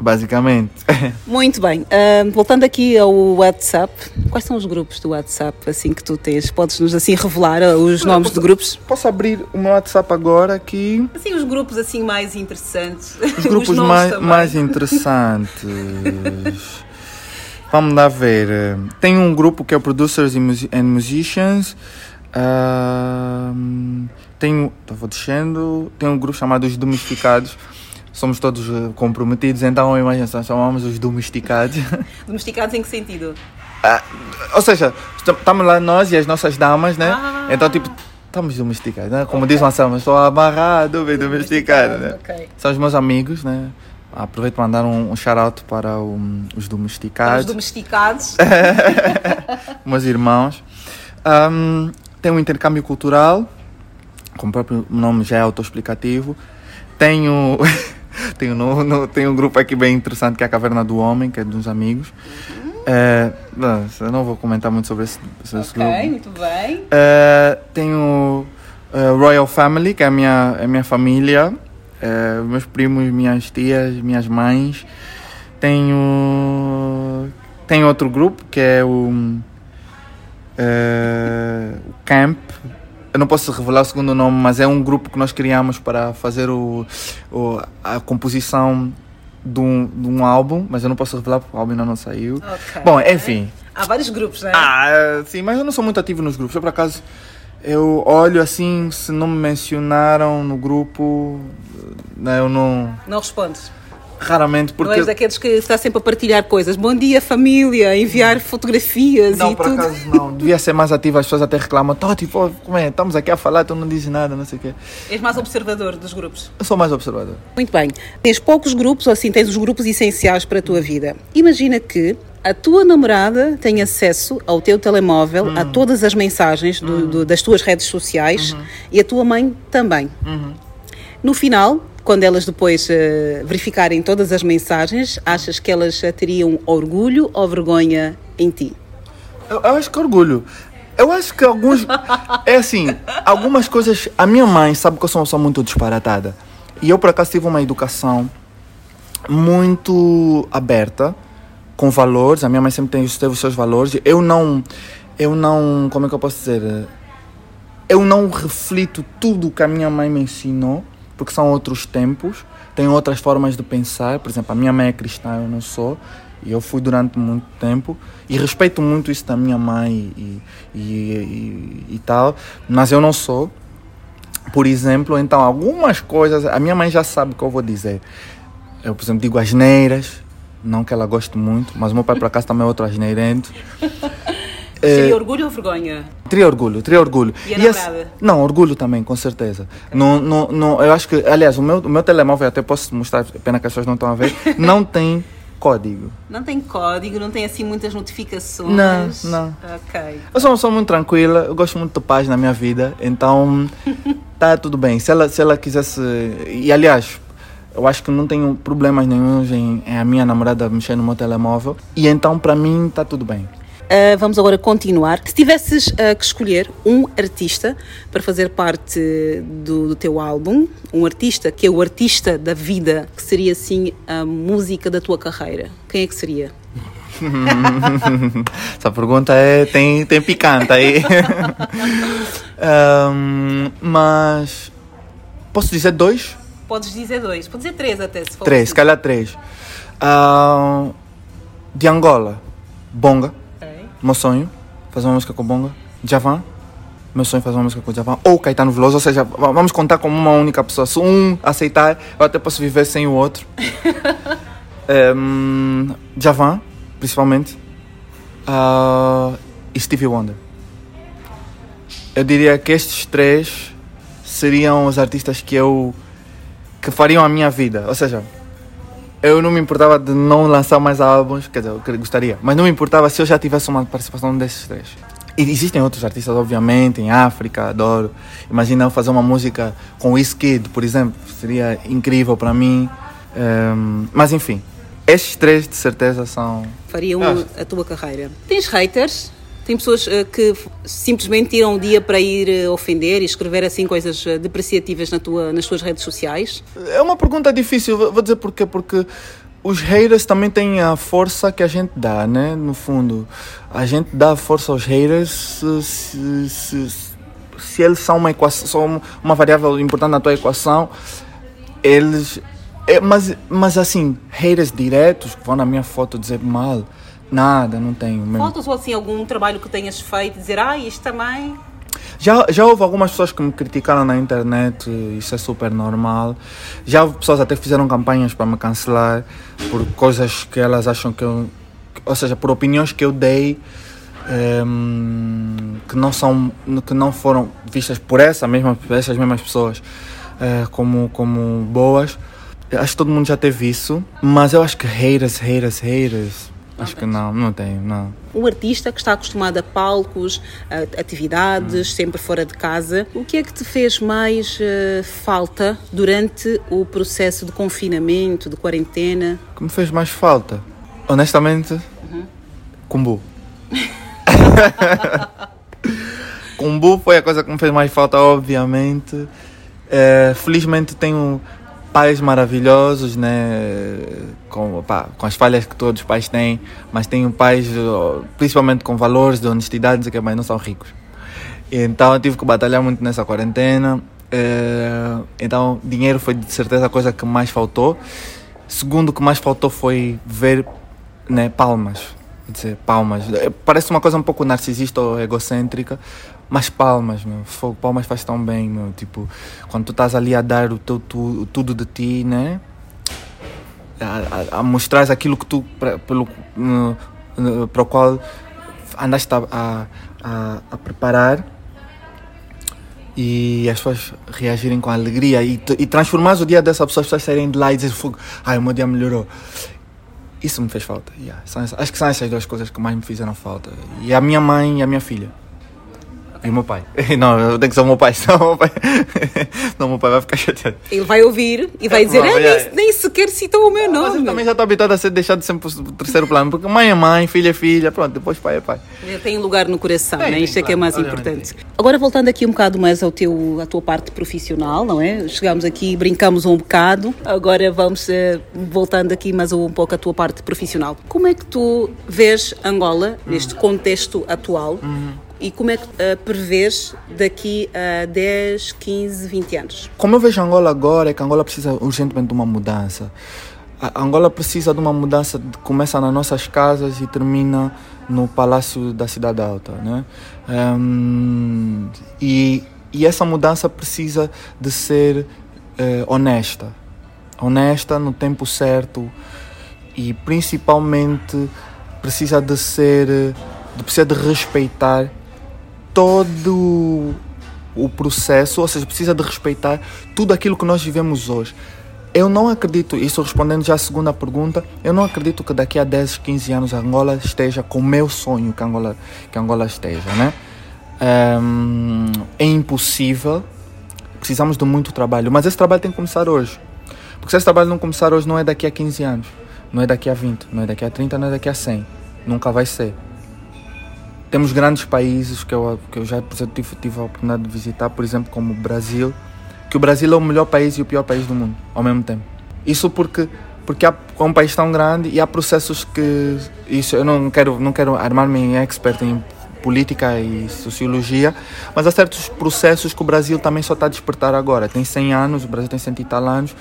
Basicamente. Muito bem, ahm, voltando aqui ao WhatsApp, quais são os grupos do WhatsApp assim que tu tens? Podes-nos assim revelar ah, os nomes de grupos? Posso abrir o meu WhatsApp agora aqui. Assim, os grupos assim mais interessantes. Os grupos nomes mais, também. mais interessantes. Vamos lá ver. Tem um grupo que é o Producers and Musi- and Musicians. Tem, então vou descendo. Tem um grupo chamado Os Domesticados. Somos todos eh, comprometidos, então imagina, chamamos os domesticados. Domesticados em que sentido? Ah, ou seja, estamos lá nós e as nossas damas, né? Ah. Então, tipo, estamos domesticados, né? Como diz o Anselmo, estou amarrado, bem domesticado, né? Ok. São os meus amigos, né? Aproveito para mandar um, um shout-out para o- os Para os domesticados, domesticados. meus irmãos. Ahm, tem um intercâmbio cultural, como o próprio nome já é autoexplicativo. Tenho, tenho, no, no- tenho um grupo aqui bem interessante que é a Caverna do Homem, que é de uns amigos. É, não, eu não vou comentar muito sobre esse, sobre esse grupo. ok, muito bem. Eh, tenho eh, Royal Family, que é a minha, a minha família, eh, meus primos, minhas tias, minhas mães. Tenho, tenho outro grupo que é o, eh, o Camp. Eu não posso revelar o segundo nome, mas é um grupo que nós criamos para fazer o, o- a composição de um, de um álbum, mas eu não posso revelar porque o álbum ainda não saiu. Ok. Bom, enfim. Há vários grupos, né? Ah, sim, mas eu não sou muito ativo nos grupos. Eu, por acaso, eu olho assim, se não me mencionaram no grupo, né, eu não. Não respondes. Raramente, Não porque. és daqueles que está sempre a partilhar coisas. Bom dia, família, enviar fotografias Não, e por tudo. acaso não. Devia ser mais ativo, as pessoas até reclamam. Tó, tipo, como é? Estamos aqui a falar, tu não dizes nada, não sei o quê. És mais observador dos grupos. Eu sou mais observador. Muito bem. Tens poucos grupos, ou assim, tens os grupos essenciais para a tua vida. Imagina que a tua namorada tem acesso ao teu telemóvel, a todas as mensagens do- do- das tuas redes sociais e a tua mãe também. No final, quando elas depois eh, verificarem todas as mensagens, achas que elas eh, teriam orgulho ou vergonha em ti? Eu, eu acho que orgulho. Eu acho que alguns. É assim, algumas coisas. A minha mãe sabe que eu sou uma pessoa muito disparatada. E eu, por acaso, tive uma educação muito aberta, com valores. A minha mãe sempre tem, teve os seus valores. Eu não. Eu não. Como é que eu posso dizer? Eu não reflito tudo que a minha mãe me ensinou, porque são outros tempos, tem outras formas de pensar. Por exemplo, a minha mãe é cristã, eu não sou, e eu fui durante muito tempo, e respeito muito isso da minha mãe e, e, e, e tal, mas eu não sou. Por exemplo, então, algumas coisas, a minha mãe já sabe o que eu vou dizer. Eu, por exemplo, digo asneiras, não que ela goste muito, mas o meu pai, por acaso, também é outro asneirento. Seria orgulho ou vergonha? Teria orgulho, teria orgulho. E a esse- namorada? não, orgulho também, com certeza. Não, não, não, eu acho que, aliás, o meu, o meu telemóvel, até posso mostrar, pena que as pessoas não estão a ver, não tem código. Não tem código, não tem assim muitas notificações. Não, não. Ok. Eu sou uma pessoa muito tranquila, eu gosto muito de paz na minha vida, então tá tudo bem. Se ela, se ela quisesse. E aliás, eu acho que não tenho problemas nenhums em, em a minha namorada mexer no meu telemóvel, e então para mim tá tudo bem. Uh, vamos agora continuar. Se tivesses uh, que escolher um artista para fazer parte do, do teu álbum, um artista que é o artista da vida, que seria assim a música da tua carreira, quem é que seria? Essa pergunta é, tem, tem picante aí. Ahm, mas. Posso dizer dois? Podes dizer dois, podes dizer três até, se for Três, se calhar três. Ahm, de Angola, Bonga, Ok. meu sonho, fazer uma música com Bonga. Javan, meu sonho é fazer uma música com Javan. Ou Caetano Veloso, ou seja, va- vamos contar como uma única pessoa. Se um aceitar, eu até posso viver sem o outro. Ahm, Javan, principalmente. Ah, e Stevie Wonder. Eu diria que estes três seriam os artistas que eu que fariam a minha vida. Ou seja, eu não me importava de não lançar mais álbuns, quer dizer, eu gostaria, mas não me importava se eu já tivesse uma participação desses três. E existem outros artistas, obviamente, em África, adoro. Imagina eu fazer uma música com Wizkid, por exemplo, seria incrível para mim. Ehm, mas enfim, estes três de certeza são. Fariam a tua carreira. Tens haters? Tem pessoas uh, que simplesmente tiram um dia para ir uh, ofender e escrever assim coisas uh, depreciativas na tua, nas tuas redes sociais? É uma pergunta difícil, vou dizer porquê. Porque os haters também têm a força que a gente dá, né? No fundo, a gente dá força aos haters se, se, se, se eles são uma, equação, são uma variável importante na tua equação. Eles. é, mas, mas assim, haters diretos que vão na minha foto dizer mal, nada, não tenho mesmo. Faltas ou assim algum trabalho que tenhas feito e dizer, ah, isto também. Já, já houve algumas pessoas que me criticaram na internet, isso é super normal. Já houve pessoas até que fizeram campanhas para me cancelar por coisas que elas acham que eu. Ou seja, por opiniões que eu dei ehm, que, não são, que não foram vistas por essa mesma, essas mesmas pessoas eh, como, como boas. Acho que todo mundo já teve isso, mas eu acho que haters, haters, haters. Acho que não, não tenho, não. Um artista que está acostumado a palcos, a atividades, sempre fora de casa. O que é que te fez mais eh, falta durante o processo de confinamento, de quarentena? O que me fez mais falta, honestamente, Kumbu. Kumbu foi a coisa que me fez mais falta, obviamente. Eh, felizmente tenho pais maravilhosos, né? Com, com as falhas que todos os pais têm, mas tenho pais, oh, principalmente com valores de honestidade, que, mas não são ricos. Então eu tive que batalhar muito nessa quarentena. Eh, então dinheiro foi de certeza a coisa que mais faltou. Segundo, o que mais faltou foi ver né, palmas. Quer dizer, palmas. É, Parece uma coisa um pouco narcisista ou egocêntrica, mas palmas, meu. Fogo, palmas faz tão bem, meu. Tipo, quando tu estás ali a dar o teu tu, tudo de ti, né? A, a, a mostrar aquilo que tu, pra, pelo, para o qual andaste a, a, a, preparar e as pessoas reagirem com alegria e, e transformar o dia dessa pessoa, as pessoas saírem de lá e dizer fogo, ai o meu dia melhorou. Isso me fez falta. yeah. São acho que são essas duas coisas que mais me fizeram falta. E a minha mãe e a minha filha. E o meu pai. Não, eu tenho que ser o meu pai, senão o meu pai, não, o meu pai vai ficar chateado. Ele vai ouvir e vai É dizer: "Ah, é. nem, nem sequer citou o meu Mas eu nome. também já estou habituado a ser deixado sempre o terceiro plano, porque mãe é mãe, filha é filha, pronto, depois pai é pai. Tem lugar no coração, Tem, né? tem, Isto é que é mais importante. Agora voltando aqui um bocado mais ao teu, à tua parte profissional, não é? Chegamos aqui, brincamos um bocado. Agora vamos eh, voltando aqui mais um pouco à tua parte profissional. Como é que tu vês Angola neste contexto atual? E como é que eh, prevês daqui a 10, 15, 20 anos? Como eu vejo Angola agora, é que Angola precisa urgentemente de uma mudança. A Angola precisa de uma mudança que começa nas nossas casas e termina no Palácio da Cidade Alta. Né? Ehm, e, e essa mudança precisa de ser eh, honesta. Honesta no tempo certo e principalmente precisa de ser, de, precisa de respeitar todo o processo, ou seja, precisa de respeitar tudo aquilo que nós vivemos hoje. Eu não acredito, isso respondendo já à segunda pergunta, eu não acredito que daqui a 10, 15 anos Angola esteja com o meu sonho que Angola, que Angola esteja, né? Ehm, é impossível, precisamos de muito trabalho, mas esse trabalho tem que começar hoje. Porque se esse trabalho não começar hoje, não é daqui a 15 anos, não é daqui a 20, não é daqui a 30, não é daqui a 100. Nunca vai ser. Temos grandes países que eu, que eu já tive, tive a oportunidade de visitar, por exemplo, como o Brasil, que o Brasil é o melhor país e o pior país do mundo, ao mesmo tempo. Isso porque porque há, é um país tão grande e há processos que isso eu não quero não quero armar-me em expert em política e sociologia, mas há certos processos que o Brasil também só está a despertar agora. Tem 100 anos, o Brasil tem 100 e tal anos,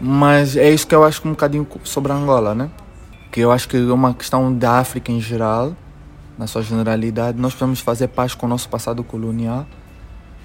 mas é isso que eu acho um bocadinho sobre a Angola, né? Que eu acho que é uma questão da África em geral, na sua generalidade. Nós precisamos fazer paz com o nosso passado colonial.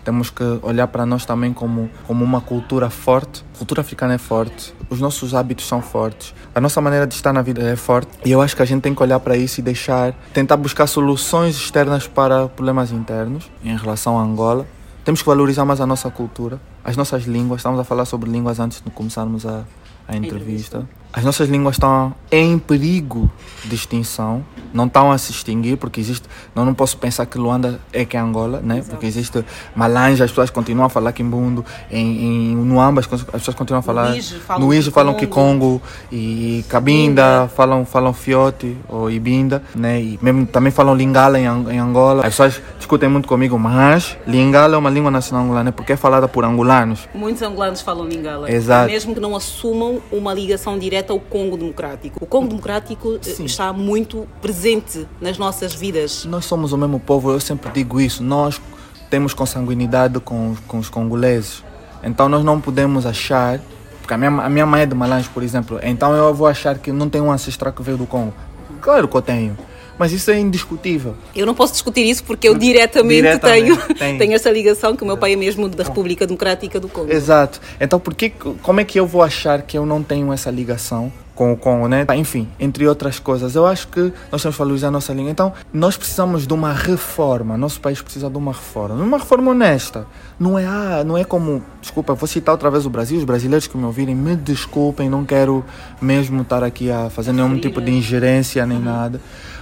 Temos que olhar para nós também como, como uma cultura forte. A cultura africana é forte, os nossos hábitos são fortes, a nossa maneira de estar na vida é forte. E eu acho que a gente tem que olhar para isso e deixar, tentar buscar soluções externas para problemas internos em relação a Angola. Temos que valorizar mais a nossa cultura, as nossas línguas. Estamos a falar sobre línguas antes de começarmos a, a entrevista. As nossas línguas estão em perigo de extinção, não estão a se extinguir, porque existe. Não, não posso pensar que Luanda é que é Angola, né? porque existe Malanja, as pessoas continuam a falar Quimbundo, em, em Nuamba as as pessoas continuam a falar. Ije falam falam Kikongo. E Cabinda falam, falam Fiote ou Ibinda, né? e mesmo também falam Lingala em, em Angola. As pessoas discutem muito comigo, mas Lingala é uma língua nacional angolana porque é falada por angolanos. Muitos angolanos falam Lingala. Exato. Mesmo que não assumam uma ligação direta ao Congo Democrático. O Congo Democrático eh, Sim. está muito presente nas nossas vidas. Nós somos o mesmo povo, eu sempre digo isso. Nós temos consanguinidade com, com os congoleses. Então nós não podemos achar. Porque a minha, a minha mãe é de Malange, por exemplo. Então eu vou achar que não tenho um ancestral que veio do Congo. Claro que eu tenho. Mas isso é indiscutível. Eu não posso discutir isso porque eu diretamente, Diretamente, tenho, tem. tenho essa ligação que o meu pai é mesmo da República Democrática do Congo. Exato. Então por que, como é que eu vou achar que eu não tenho essa ligação com o Congo, né? Tá, Enfim, entre outras coisas. Eu acho que nós temos que valorizar a nossa língua. Então, nós precisamos de uma reforma. Nosso país precisa de uma reforma. Uma reforma honesta. Não é, ah, não é como... Desculpa, vou citar outra vez o Brasil. Os brasileiros que me ouvirem, me desculpem. Não quero mesmo estar aqui a fazer nenhum tipo de ingerência nem nada.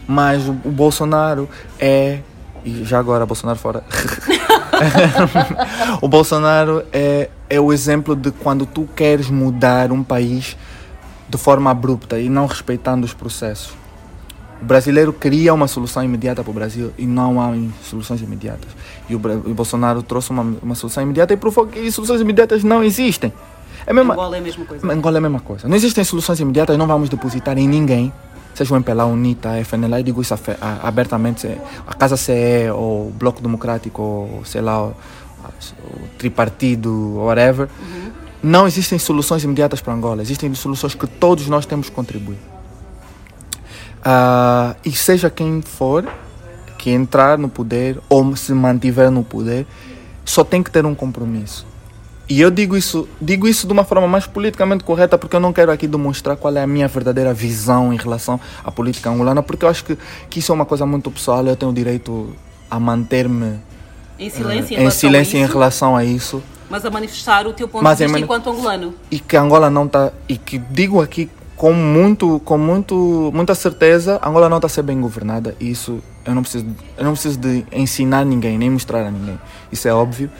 Mas o, Bolsonaro é... E já agora, Bolsonaro fora. o Bolsonaro é, é o exemplo de quando tu queres mudar um país de forma abrupta e não respeitando os processos. O brasileiro queria uma solução imediata para o Brasil e não há soluções imediatas. E o, o Bolsonaro trouxe uma, uma solução imediata e provou que soluções imediatas não existem. É mesma, Angola é a mesma coisa. Angola é a mesma coisa. Não existem soluções imediatas, não vamos depositar em ninguém. Seja o MPLA, o UNITA, a FNLA, eu digo isso a- abertamente. A Casa CE, ou o Bloco Democrático, ou sei lá, o, tripartido, whatever. não existem soluções imediatas para Angola, existem soluções que todos nós temos que contribuir. Uh, e seja quem for que entrar no poder ou se mantiver no poder, só tem que ter um compromisso. E eu digo isso, digo isso de uma forma mais politicamente correta, porque eu não quero aqui demonstrar qual é a minha verdadeira visão em relação à política angolana, porque eu acho que, que isso é uma coisa muito pessoal. Eu tenho o direito a manter-me em silêncio, uh, em, silêncio em relação a isso. Mas a manifestar o teu ponto Mas de vista enquanto angolano. E que Angola não está. E que digo aqui com muito com muito muita certeza Angola não está a ser bem governada e isso eu não preciso eu não preciso de ensinar ninguém nem mostrar a ninguém isso é óbvio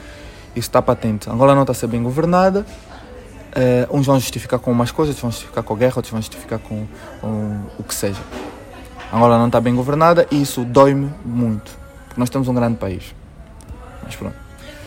isso está patente. Angola não está a ser bem governada. Uh, uns vão justificar com umas coisas outros vão justificar com guerra outros vão justificar com, com o que seja. Angola não está bem governada e isso dói-me muito porque nós temos um grande país. Mas pronto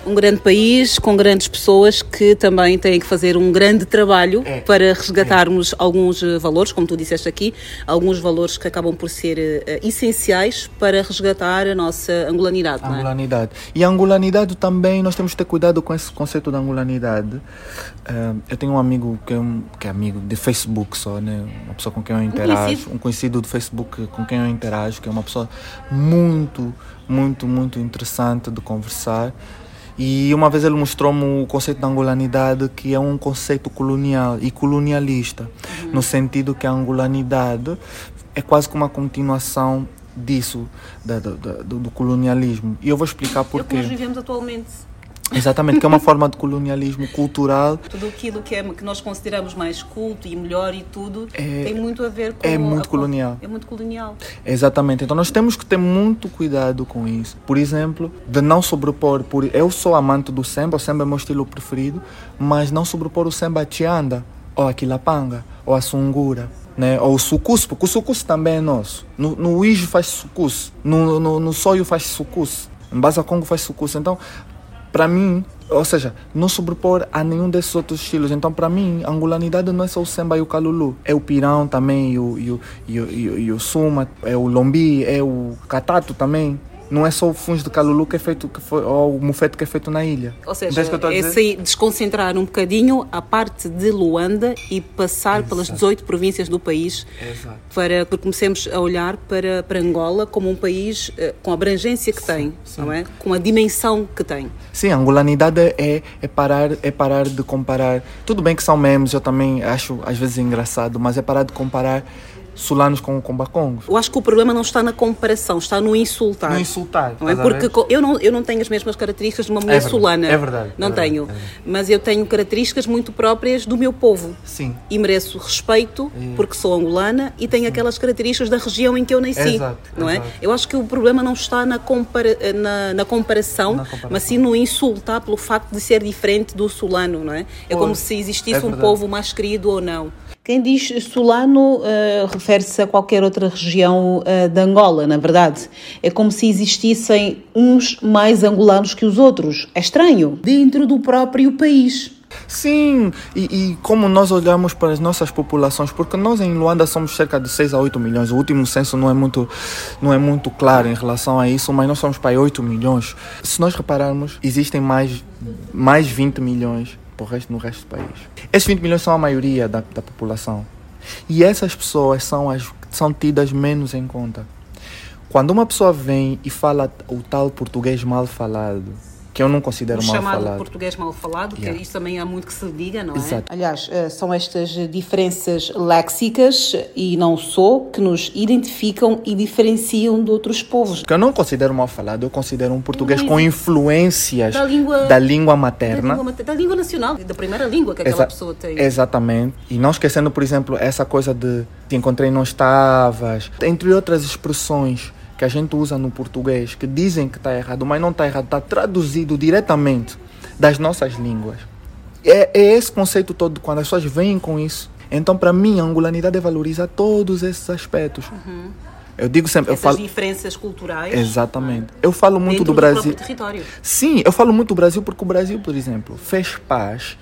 um grande país com grandes pessoas que também têm que fazer um grande trabalho é. para resgatarmos é. alguns eh, valores, como tu disseste aqui, alguns valores que acabam por ser uh, essenciais para resgatar a nossa angolanidade. A angolanidade. É? E a angolanidade também, nós temos que ter cuidado com esse conceito da angolanidade. Uh, eu tenho um amigo que é, um, que é amigo de Facebook só, né? uma pessoa com quem eu interajo, um conhecido. um conhecido do Facebook com quem eu interajo, que é uma pessoa muito, muito, muito interessante de conversar. E uma vez ele mostrou-me o conceito da angolanidade, que é um conceito colonial e colonialista, uhum. no sentido que a angolanidade é quase como uma continuação disso, da, da, do, do, colonialismo. E eu vou explicar porquê. É o que nós vivemos atualmente. Exatamente, que é uma forma de colonialismo cultural. Tudo aquilo que, é, que nós consideramos mais culto e melhor e tudo é, tem muito a ver com. É muito a, colonial. É muito colonial. Exatamente, então nós temos que ter muito cuidado com isso. Por exemplo, de não sobrepor. Por, eu sou amante do samba, o samba é meu estilo preferido, mas não sobrepor o samba a tianda, ou a quilapanga, ou a sungura. Né? Ou o sucus, porque o sucus também é nosso. No, no Ijo faz sucus, no, no, no Soio faz sucus, em Baza Congo faz sucus. Então, para mim, ou seja, não sobrepor a nenhum desses outros estilos. Então, para mim, a angolanidade não é só o samba e o calulu. É o pirão também, e o, e o, e o, e o, suma, é o lombi, é o catato também. Não é só o fungo de calulu que é feito, que foi, ou o mufete que é feito na ilha. Ou seja, esse desconcentrar um bocadinho a parte de Luanda e passar Exato. pelas 18 províncias do país Exato. para que comecemos a olhar para, para Angola como um país uh, com a abrangência que sim, tem, sim. não é? Com a dimensão que tem. Sim, a angolanidade é, é, parar, é parar de comparar. Tudo bem que são memes, eu também acho às vezes engraçado, mas é parar de comparar sulanos com, com bacongos. Eu acho que o problema não está na comparação, está no insultar. No insultar. Não é? Porque eu não, eu não tenho as mesmas características de uma mulher é sulana. É verdade. Não é verdade, tenho. É mas eu tenho características muito próprias do meu povo. Sim. E mereço respeito porque sou angolana e tenho sim. aquelas características da região em que eu nasci. Exato, não exato. é? Eu acho que o problema não está na, compara na, na, comparação, na comparação, mas sim no insultar pelo facto de ser diferente do sulano, não é? É como se existisse é um povo mais querido ou não. Quem diz Solano uh, refere-se a qualquer outra região uh, de Angola, na verdade. É como se existissem uns mais angolanos que os outros. É estranho. Dentro do próprio país. Sim, e, e, como nós olhamos para as nossas populações, porque nós em Luanda somos cerca de 6 a 8 milhões, o último censo não é muito, não é muito claro em relação a isso, mas nós somos para 8 milhões. Se nós repararmos, existem mais, mais 20 milhões resto, no resto do país. Esses 20 milhões são a maioria da, da população. E essas pessoas são, as, são tidas menos em conta. Quando uma pessoa vem e fala o tal português mal falado, que eu não considero o mal chamado falado. português mal falado, yeah. que isso também há muito que se diga, não é? Exato. Aliás, eh, são estas diferenças léxicas e não só que nos identificam e diferenciam de outros povos. Que eu não considero mal falado, eu considero um português com influências da língua, da língua materna. Da língua, da língua nacional, da primeira língua que aquela Exa pessoa tem. Exatamente. E não esquecendo, por exemplo, essa coisa de te encontrei não estavas, entre outras expressões que a gente usa no português, que dizem que está errado, mas não está errado, está traduzido diretamente das nossas línguas. É, é, esse conceito todo, quando as pessoas vêm com isso. Então, para mim, a angolanidade valoriza todos esses aspectos. Uhum. Eu digo sempre, Essas eu falo diferenças culturais. Exatamente. Eu falo muito do Brasil. Do território. Sim, eu falo muito do Brasil porque o Brasil, por exemplo, fez paz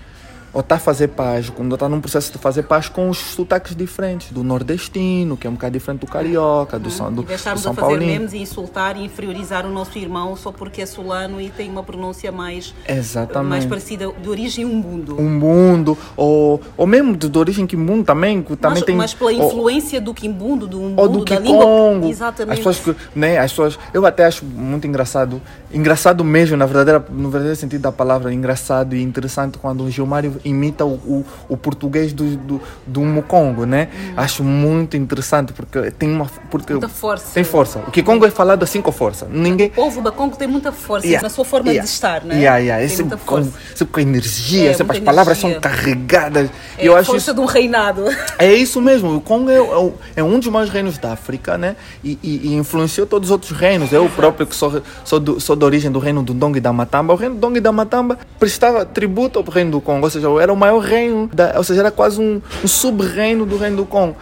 ou está a fazer paz, quando está num processo de fazer paz com os sotaques diferentes, do nordestino, que é um bocado diferente do carioca, do, São, do, e deixarmos do São a fazer Paulino. memes e insultar e inferiorizar o nosso irmão só porque é solano e tem uma pronúncia mais, Exatamente. mais parecida, de origem umbundo. um mundo, ou, ou mesmo de, de origem quimbundo também, que também mas, tem... mas pela ou- influência do quimbundo, do umbundo, ou do da Kikongo. língua. Exatamente. As pessoas né, as pessoas, eu até acho muito engraçado, engraçado mesmo, na verdadeira, no verdadeiro sentido da palavra, engraçado e interessante quando o Gilmário imita o, o, o português do, do, do Mukongo, né? Acho muito interessante porque tem uma porque Hum. Muita força. Tem força. O Kikongo é falado assim com força. Ninguém O povo bacongo tem muita força Yeah, na sua forma yeah, de estar, né? Yeah, yeah. Tem muita com, força. sempre com energia, É, sempre as palavras são energia. carregadas. É eu a acho força isso, de um reinado. é isso mesmo, o Congo é, é é um dos maiores reinos da África, né? E, e- e influenciou todos os outros reinos. Eu próprio, que sou, sou, do, sou da origem do reino do Dong e da Matamba, o reino do Dong e da Matamba prestava tributo ao reino do Congo, ou seja, era o maior reino, da, ou seja, era quase um, um sub-reino do reino do Congo.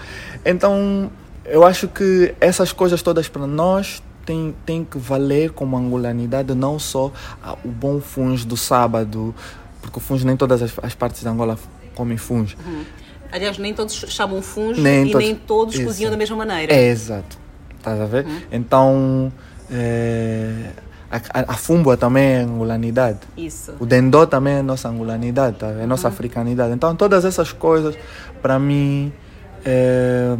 Então, eu acho que essas coisas todas para nós tem, tem que valer como angolanidade, não só o bom funge do sábado, porque o funge nem todas as, as partes de Angola comem funge. Aliás, nem todos chamam funge Nem e todos- nem todos Exato. cozinham da mesma maneira. É, exato. Estás a ver? Então, é, a, a, a fumba também é angolanidade. Isso. O dendó também é nossa angolanidade, tá? é nossa africanidade. Então, todas essas coisas, para mim, é,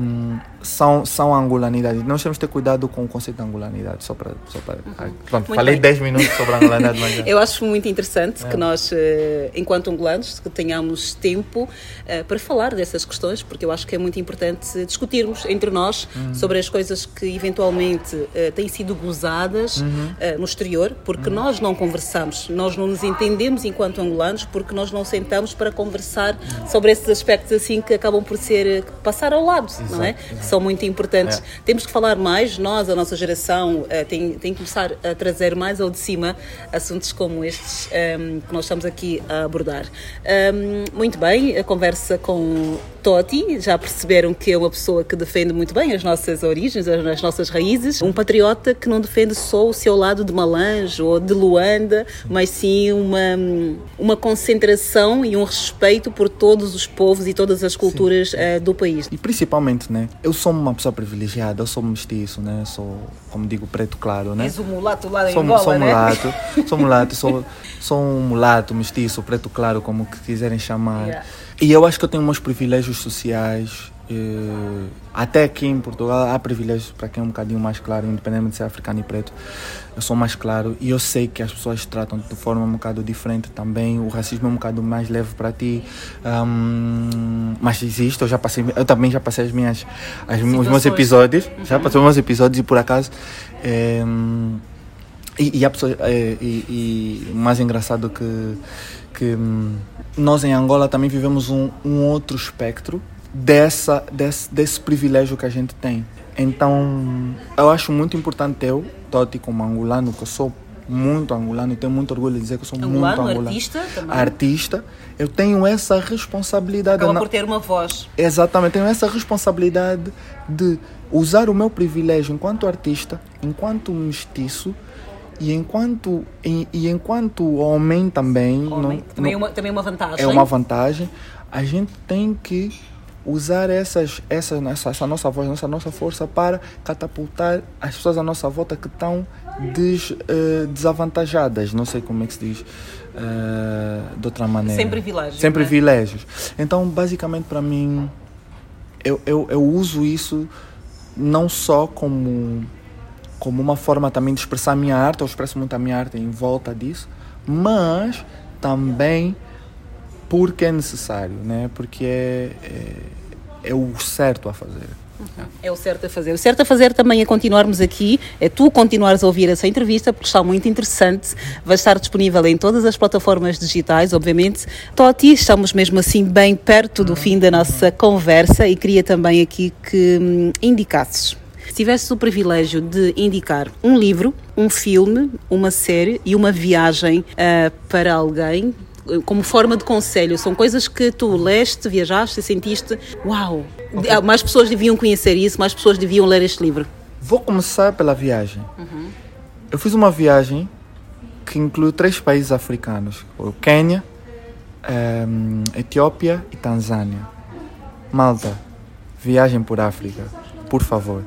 são, são angolanidade. Nós temos que ter cuidado com o conceito de angolanidade. Só para. Só para pronto, Muito falei bem. 10 minutos sobre a angolanidade, mas. Eu acho muito interessante É. que nós, eh, enquanto angolanos, que tenhamos tempo eh, para falar dessas questões, porque eu acho que é muito importante discutirmos entre nós Uhum. sobre as coisas que eventualmente eh, têm sido gozadas Uhum. no exterior, porque nós não conversamos, nós não nos entendemos enquanto angolanos, porque nós não sentamos para conversar Uhum. sobre esses aspectos assim que acabam por ser passar ao lado, não é? São muito importantes. É. Temos que falar mais, nós, a nossa geração, eh, tem, tem que começar a trazer mais ao de cima assuntos como estes ehm, que nós estamos aqui a abordar. Ehm, muito bem, a conversa com Toti, já perceberam que é uma pessoa que defende muito bem as nossas origens, as, as nossas raízes, um patriota que não defende só o seu lado de Malange ou de Luanda, mas sim uma, uma concentração e um respeito por todos os povos e todas as culturas eh, do país. E principalmente, né? Eu sou uma pessoa privilegiada, eu sou mestiço, né? Sou, como digo, preto claro, né? És o mulato lá em Sou, Angola, sou né? mulato, sou mulato, sou, sou um mulato, mestiço, preto claro, como que quiserem chamar. Yeah. E eu acho que eu tenho meus privilégios sociais. Até aqui em Portugal há privilégios para quem é um bocadinho mais claro, independente de ser africano e preto. Eu sou mais claro e eu sei que as pessoas tratam de forma um bocado diferente também. O racismo é um bocado mais leve para ti. Ahm, mas existe, eu já passei, eu também já passei as minhas, as, os meus episódios. Já passei os meus episódios e por acaso. eh, e, e há pessoas, é, e, e mais engraçado que, que hum, nós em Angola também vivemos um, um outro espectro dessa, desse, desse privilégio que a gente tem. Então, eu acho muito importante eu, Toti, como angolano, que eu sou muito angolano e tenho muito orgulho de dizer que eu sou Angolano, muito angolano. artista também. Artista, eu tenho essa responsabilidade. Acaba na- por ter uma voz. Exatamente, tenho essa responsabilidade de usar o meu privilégio enquanto artista, enquanto mestiço e enquanto, e, e enquanto homem também. Homem. não- também, não- uma, também uma vantagem. é uma vantagem. A gente tem que usar essas, essa, essa, essa nossa voz, essa nossa força para catapultar as pessoas à nossa volta que estão des, eh, desavantajadas. Não sei como é que se diz eh, de outra maneira. Sem privilégios, Sem privilégios. Então, basicamente, para mim, eu, eu, eu uso isso não só como, como uma forma também de expressar a minha arte, eu expresso muito a minha arte em volta disso, mas também porque é necessário, né? porque é, é, é o certo a fazer. É o certo a fazer. O certo a fazer também é continuarmos aqui, é tu continuares a ouvir essa entrevista, porque está muito interessante. Vai estar disponível em todas as plataformas digitais, obviamente. Toti, estamos mesmo assim bem perto do fim da nossa conversa e queria também aqui que hum, indicasses. Se tivesses o privilégio de indicar um livro, um filme, uma série e uma viagem ah, para alguém, como forma de conselho, são coisas que tu leste, viajaste e sentiste, uau, ah, mais pessoas deviam conhecer isso, mais pessoas deviam ler este livro. Vou começar pela viagem. Uhum. Eu fiz uma viagem que inclui três países africanos: o Quênia, ehm, Etiópia e Tanzânia. Malta, viagem por África, por favor.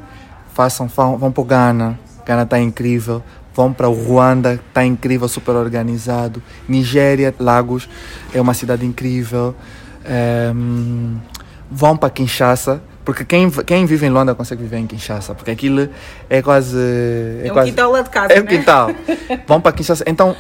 Façam, vão, vão para o Ghana, Ghana está incrível. Vão para o Ruanda, está incrível, super organizado. Nigéria, Lagos, é uma cidade incrível. Ehm, vão para Kinshasa, porque quem, quem vive em Luanda consegue viver em Kinshasa, porque aquilo é quase. É, É, um quase, quintal lá de casa, é um né? quintal. Vão para Kinshasa. Então,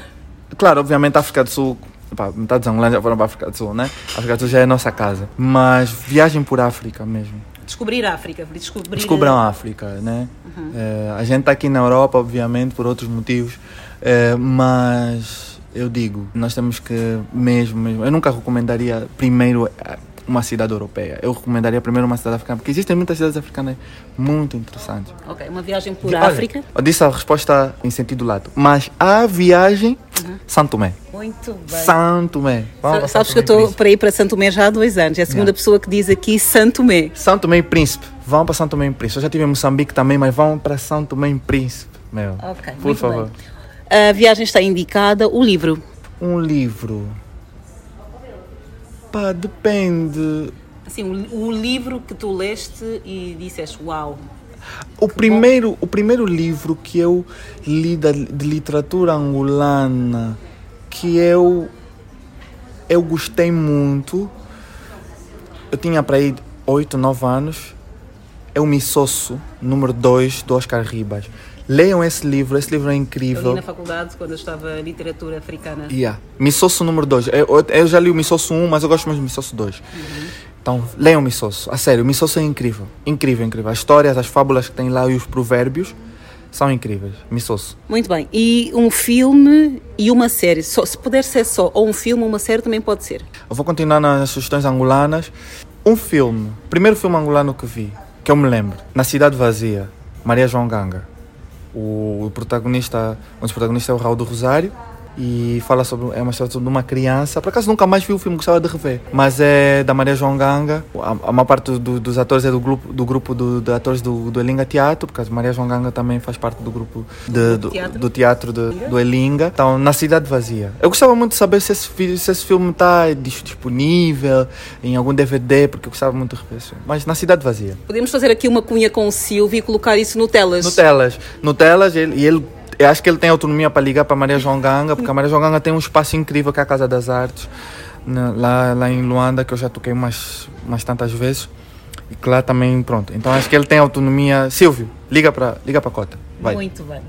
claro, obviamente a África do Sul. Pá, metade dos angolanos já foram para a África do Sul, né? A África do Sul já é a nossa casa. Mas viagem por África mesmo. Descobrir a África, descobrir... Descubram a África, né? Eh, a gente está aqui na Europa, obviamente, por outros motivos, eh, mas eu digo, nós temos que mesmo, mesmo. Eu nunca recomendaria primeiro eh, uma cidade europeia. Eu recomendaria primeiro uma cidade africana, porque existem muitas cidades africanas muito interessantes. Ok, uma viagem por Olha, África. Eu disse a resposta em sentido lato, mas a viagem, Santo Tomé. Muito bem. Santo Tomé. Vamos Sabes Santo que eu estou para ir para Santo Tomé já há dois anos. É a segunda Yeah. pessoa que diz aqui Santo Tomé. São Tomé e Príncipe. Vão para São Tomé e Príncipe. Eu já estive em Moçambique também, mas vão para São Tomé e Príncipe. Meu, Ok, por favor. bem. A viagem está indicada. O livro. Um livro. Pá, depende. Assim, o, o livro que tu leste e disseste uau. O primeiro, o primeiro livro que eu li da- de literatura angolana que eu eu gostei muito. Eu tinha para aí 8, 9 anos. É o Missosso, número 2, do Oscar Ribas. Leiam esse livro, esse livro é Eu li incrível. na faculdade quando eu estava em literatura africana. Yeah. Missosso número 2. Eu, eu- eu já li o Missosso 1, mas eu gosto mais do Missosso 2. Então, leiam o Missosso. A sério, o Missosso é incrível. Incrível, incrível. As histórias, as fábulas que tem lá e os provérbios são incríveis. Missosso. Muito bem. E um filme e uma série. Só, se puder ser só ou um filme ou uma série também pode ser. Eu vou continuar nas sugestões angolanas. Um filme. Primeiro filme angolano que vi, que eu me lembro. Na Cidade Vazia. Maria João Ganga. O, protagonista, um dos protagonistas é o Raul do Rosário. E fala sobre. É uma história sobre uma criança. Por acaso nunca mais vi o filme, gostava de rever. Mas é da Maria João Ganga. A, a maior parte do- dos atores é do grupo, do grupo do, de atores do, do Elinga Teatro, porque a Maria João Ganga também faz parte do grupo de- do, teatro? do teatro de- do Elinga. Então, na Cidade Vazia. Eu gostava muito de saber se esse, se esse filme está disponível em algum DVD, porque eu gostava muito de rever filme. Mas na Cidade Vazia. Podemos fazer aqui uma cunha com o Silvio e colocar isso no telas. No Telas. No Telas, ele, e ele, eu acho que ele tem autonomia para ligar para Maria João Ganga, porque a Maria João Ganga tem um espaço incrível que é a Casa das Artes, né, lá, lá em Luanda, que eu já toquei umas, umas tantas vezes. E que lá também, pronto. Então acho que ele tem autonomia. Silvio, liga para liga a Cota. Vai. Muito bem.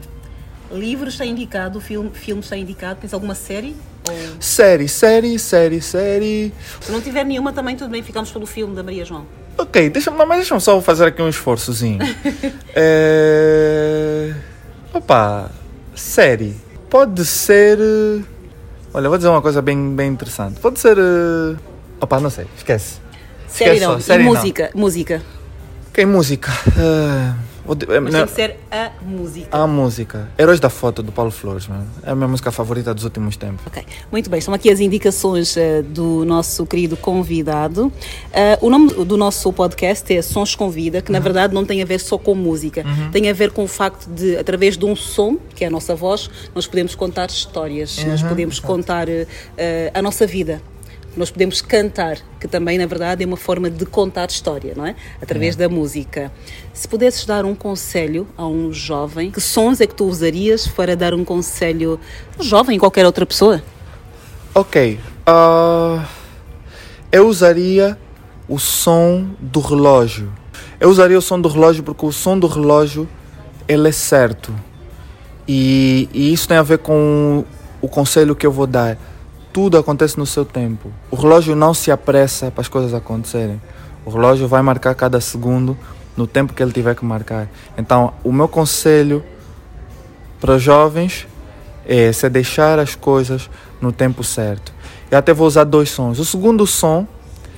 Livro está indicado, filme, filme está indicado. Tens alguma série? Ou Série, série, série, série. se não tiver nenhuma, também tudo bem, ficamos pelo filme da Maria João. Ok, deixa, mas deixa-me só fazer aqui um esforçozinho. é... Opa, série. Pode ser. eh, Olha, vou dizer uma coisa bem, bem interessante. Pode ser. eh, Opa, não sei, esquece. Série Esquece não. só, série e não. música? Música. Ok, música. Eh, Mas não, tem que ser a música. a música. Heróis da Foto, do Paulo Flores, mano. É a minha música favorita dos últimos tempos. Ok, muito bem. Estão aqui as indicações eh, do nosso querido convidado. Eh, o nome do nosso podcast é Sons com Vida, que na verdade não tem a ver só com música. Tem a ver com o facto de, através de um som, que é a nossa voz, nós podemos contar histórias, nós podemos contar eh, a nossa vida. Nós podemos cantar, que também, na verdade, é uma forma de contar história, não é? Através da música. Se pudesses dar um conselho a um jovem, que sons é que tu usarias para dar um conselho a um jovem, qualquer outra pessoa? Ok. ah, eu usaria o som do relógio. Eu usaria o som do relógio porque o som do relógio ele é certo. E, e isso tem a ver com o conselho que eu vou dar. Tudo acontece no seu tempo. O relógio não se apressa para as coisas acontecerem. O relógio vai marcar cada segundo no tempo que ele tiver que marcar. Então, o meu conselho para os jovens é se deixar as coisas no tempo certo. Eu até vou usar dois sons. O segundo som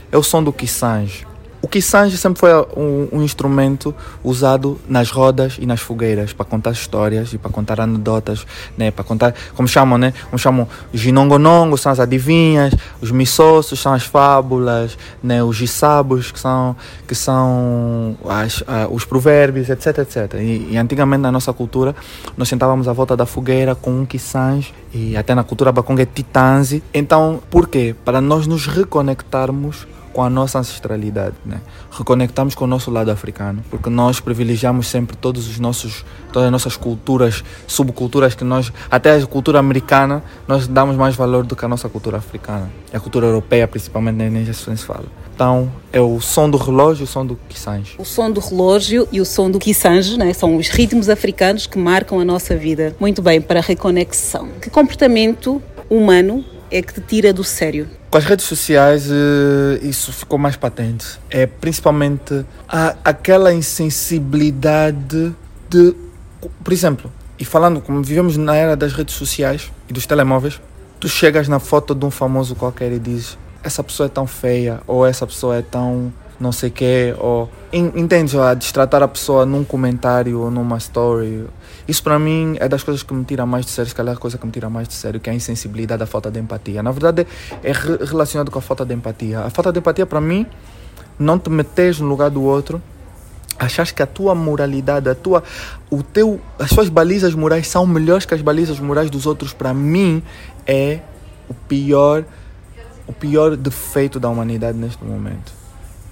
é o som do Kissange. O quisange sempre foi um, um, instrumento usado nas rodas e nas fogueiras para contar histórias e para contar anedotas, né? Para contar, como chamam, né? Como chamam, os ginongonongo são as adivinhas, os missossos são as fábulas, né? Os gisabos que são que são as, os provérbios, etc, etc. E, e, antigamente na nossa cultura nós sentávamos à volta da fogueira com um quisange e até na cultura baconga é titanze. Então, por quê? Para nós nos reconectarmos com a nossa ancestralidade, né? Reconectamos com o nosso lado africano, porque nós privilegiamos sempre todos os nossos, todas as nossas culturas, subculturas que nós, até a cultura americana, nós damos mais valor do que a nossa cultura africana. E a cultura europeia, principalmente, nem já se fala. Então, é o som do relógio e o som do quisange. O som do relógio e o som do quisange, né? São os ritmos africanos que marcam a nossa vida. Muito bem, para a reconexão. Que comportamento humano é que te tira do sério? Com as redes sociais eh, isso ficou mais patente. É principalmente a, aquela insensibilidade de, por exemplo, e falando como vivemos na era das redes sociais e dos telemóveis, tu chegas na foto de um famoso qualquer e dizes essa pessoa é tão feia ou essa pessoa é tão não sei quê, ou entende a destratar a pessoa num comentário ou numa story. Isso para mim é das coisas que me tira mais de sério, se calhar a coisa que me tira mais de sério, que é a insensibilidade, a falta de empatia. Na verdade é relacionado com a falta de empatia. A falta de empatia para mim não te metes no lugar do outro, achas que a tua moralidade, a tua, o teu, as suas balizas morais são melhores que as balizas morais dos outros, para mim é o pior, o pior defeito da humanidade neste momento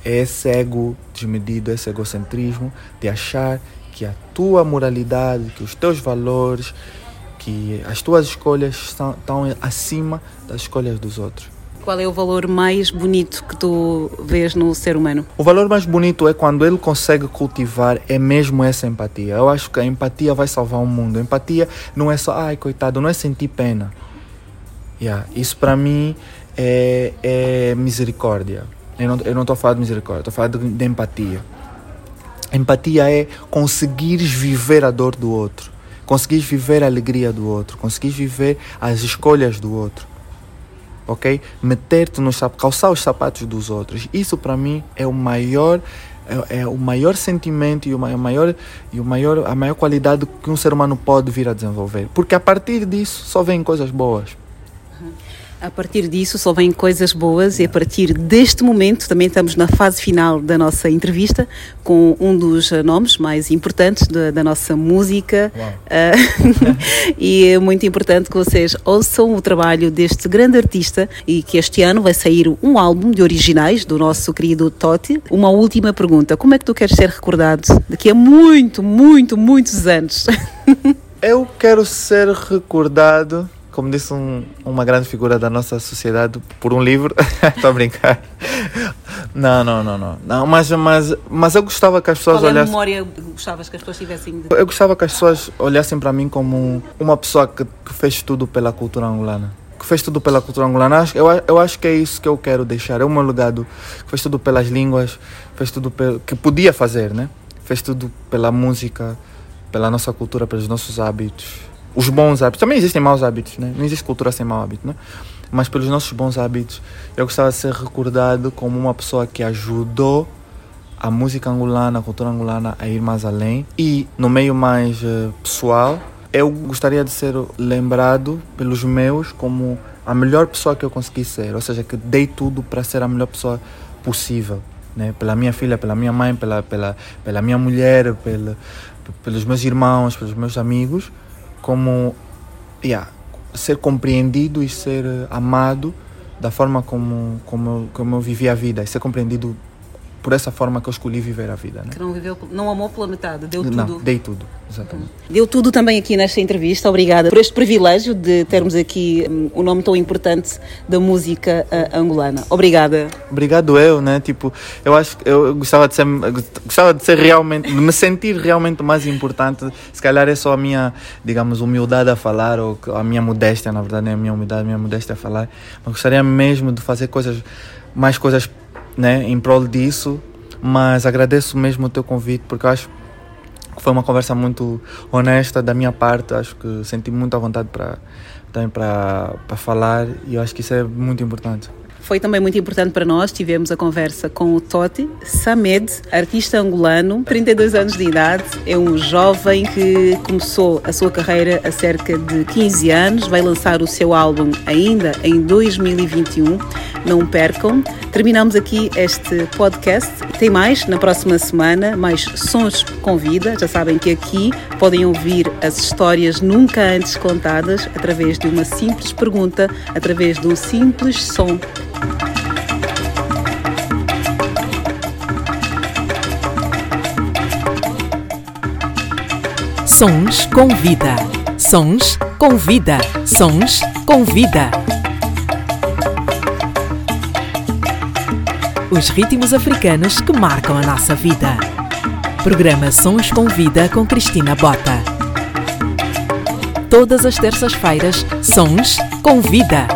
é esse ego desmedido, esse egocentrismo de achar que a tua moralidade, que os teus valores, que as tuas escolhas estão, estão acima das escolhas dos outros. Qual é o valor mais bonito que tu vês no ser humano? O valor mais bonito é quando ele consegue cultivar é mesmo essa empatia. Eu acho que a empatia vai salvar o mundo. A empatia não é só, ai coitado, não é sentir pena. Yeah, isso para mim é, é misericórdia. Eu não, eu não estou a falar de misericórdia, estou a falar de, de empatia. Empatia é conseguires viver a dor do outro, conseguires viver a alegria do outro, conseguires viver as escolhas do outro. Ok? Meter-te nos calçar os sapatos dos outros. Isso para mim é o maior é, é, o maior sentimento e o maior e o maior a maior qualidade que um ser humano pode vir a desenvolver, porque a partir disso só vêm coisas boas. A partir disso só vêm coisas boas e a partir deste momento também estamos na fase final da nossa entrevista com um dos nomes mais importantes da, da nossa música uh, e é muito importante que vocês ouçam o trabalho deste grande artista e que este ano vai sair um álbum de originais do nosso querido Totti. Uma última pergunta, como é que tu queres ser recordado daqui a muito, muito, muitos anos? Eu quero ser recordado como disse um, uma grande figura da nossa sociedade, por um livro. Estou a brincar. Não, não, não, não. não mas, mas, mas eu gostava que as pessoas Qual é olhassem. memória gostavas que as pessoas tivessem? De... Eu gostava que as pessoas olhassem para mim como uma pessoa que, que fez tudo pela cultura angolana que fez tudo pela cultura angolana. Eu, eu acho que é isso que eu quero deixar. É o meu legado. Fez tudo pelas línguas, fez tudo pelo que podia fazer, né? Fez tudo pela música, pela nossa cultura, pelos nossos hábitos os bons hábitos. Também existem maus hábitos, né? Não existe cultura sem mau hábito, né? Mas pelos nossos bons hábitos, eu gostava de ser recordado como uma pessoa que ajudou a música angolana, a cultura angolana a ir mais além. E no meio mais uh, pessoal, eu gostaria de ser lembrado pelos meus como a melhor pessoa que eu consegui ser. Ou seja, que dei tudo para ser a melhor pessoa possível. Né? Pela minha filha, pela minha mãe, pela, pela, pela minha mulher, pela, pelos meus irmãos, pelos meus amigos como yeah, ser compreendido e ser amado da forma como, como, como eu vivi a vida e ser compreendido por essa forma que eu escolhi viver a vida. Né? Que não, viveu, não amou pela metade, deu tudo. Não, dei tudo, exatamente. Uhum. Deu tudo também aqui nesta entrevista. Obrigada por este privilégio de termos aqui um, um nome tão importante da música uh, angolana. Obrigada. Obrigado eu, né? Tipo, eu acho que eu gostava de ser, gostava de ser realmente, de me sentir realmente mais importante. Se calhar é só a minha, digamos, humildade a falar ou a minha modéstia, na verdade, é a minha humildade, a minha modéstia a falar. Mas gostaria mesmo de fazer coisas, mais coisas né, em prol disso, mas agradeço mesmo o teu convite porque acho que foi uma conversa muito honesta da minha parte, acho que senti muita vontade para também para falar e eu acho que isso é muito importante. Foi também muito importante para nós. Tivemos a conversa com o Toti Samed, artista angolano, 32 anos de idade. É um jovem que começou a sua carreira há cerca de 15 anos. Vai lançar o seu álbum ainda em 2021. Não percam. Terminamos aqui este podcast. Tem mais na próxima semana, mais sons com vida. Já sabem que aqui podem ouvir as histórias nunca antes contadas através de uma simples pergunta, através de um simples som. Sons com vida. Sons com vida. Sons com vida. Os ritmos africanos que marcam a nossa vida. Programa Sons com Vida com Cristina Bota. Todas as terças-feiras, Sons com Vida.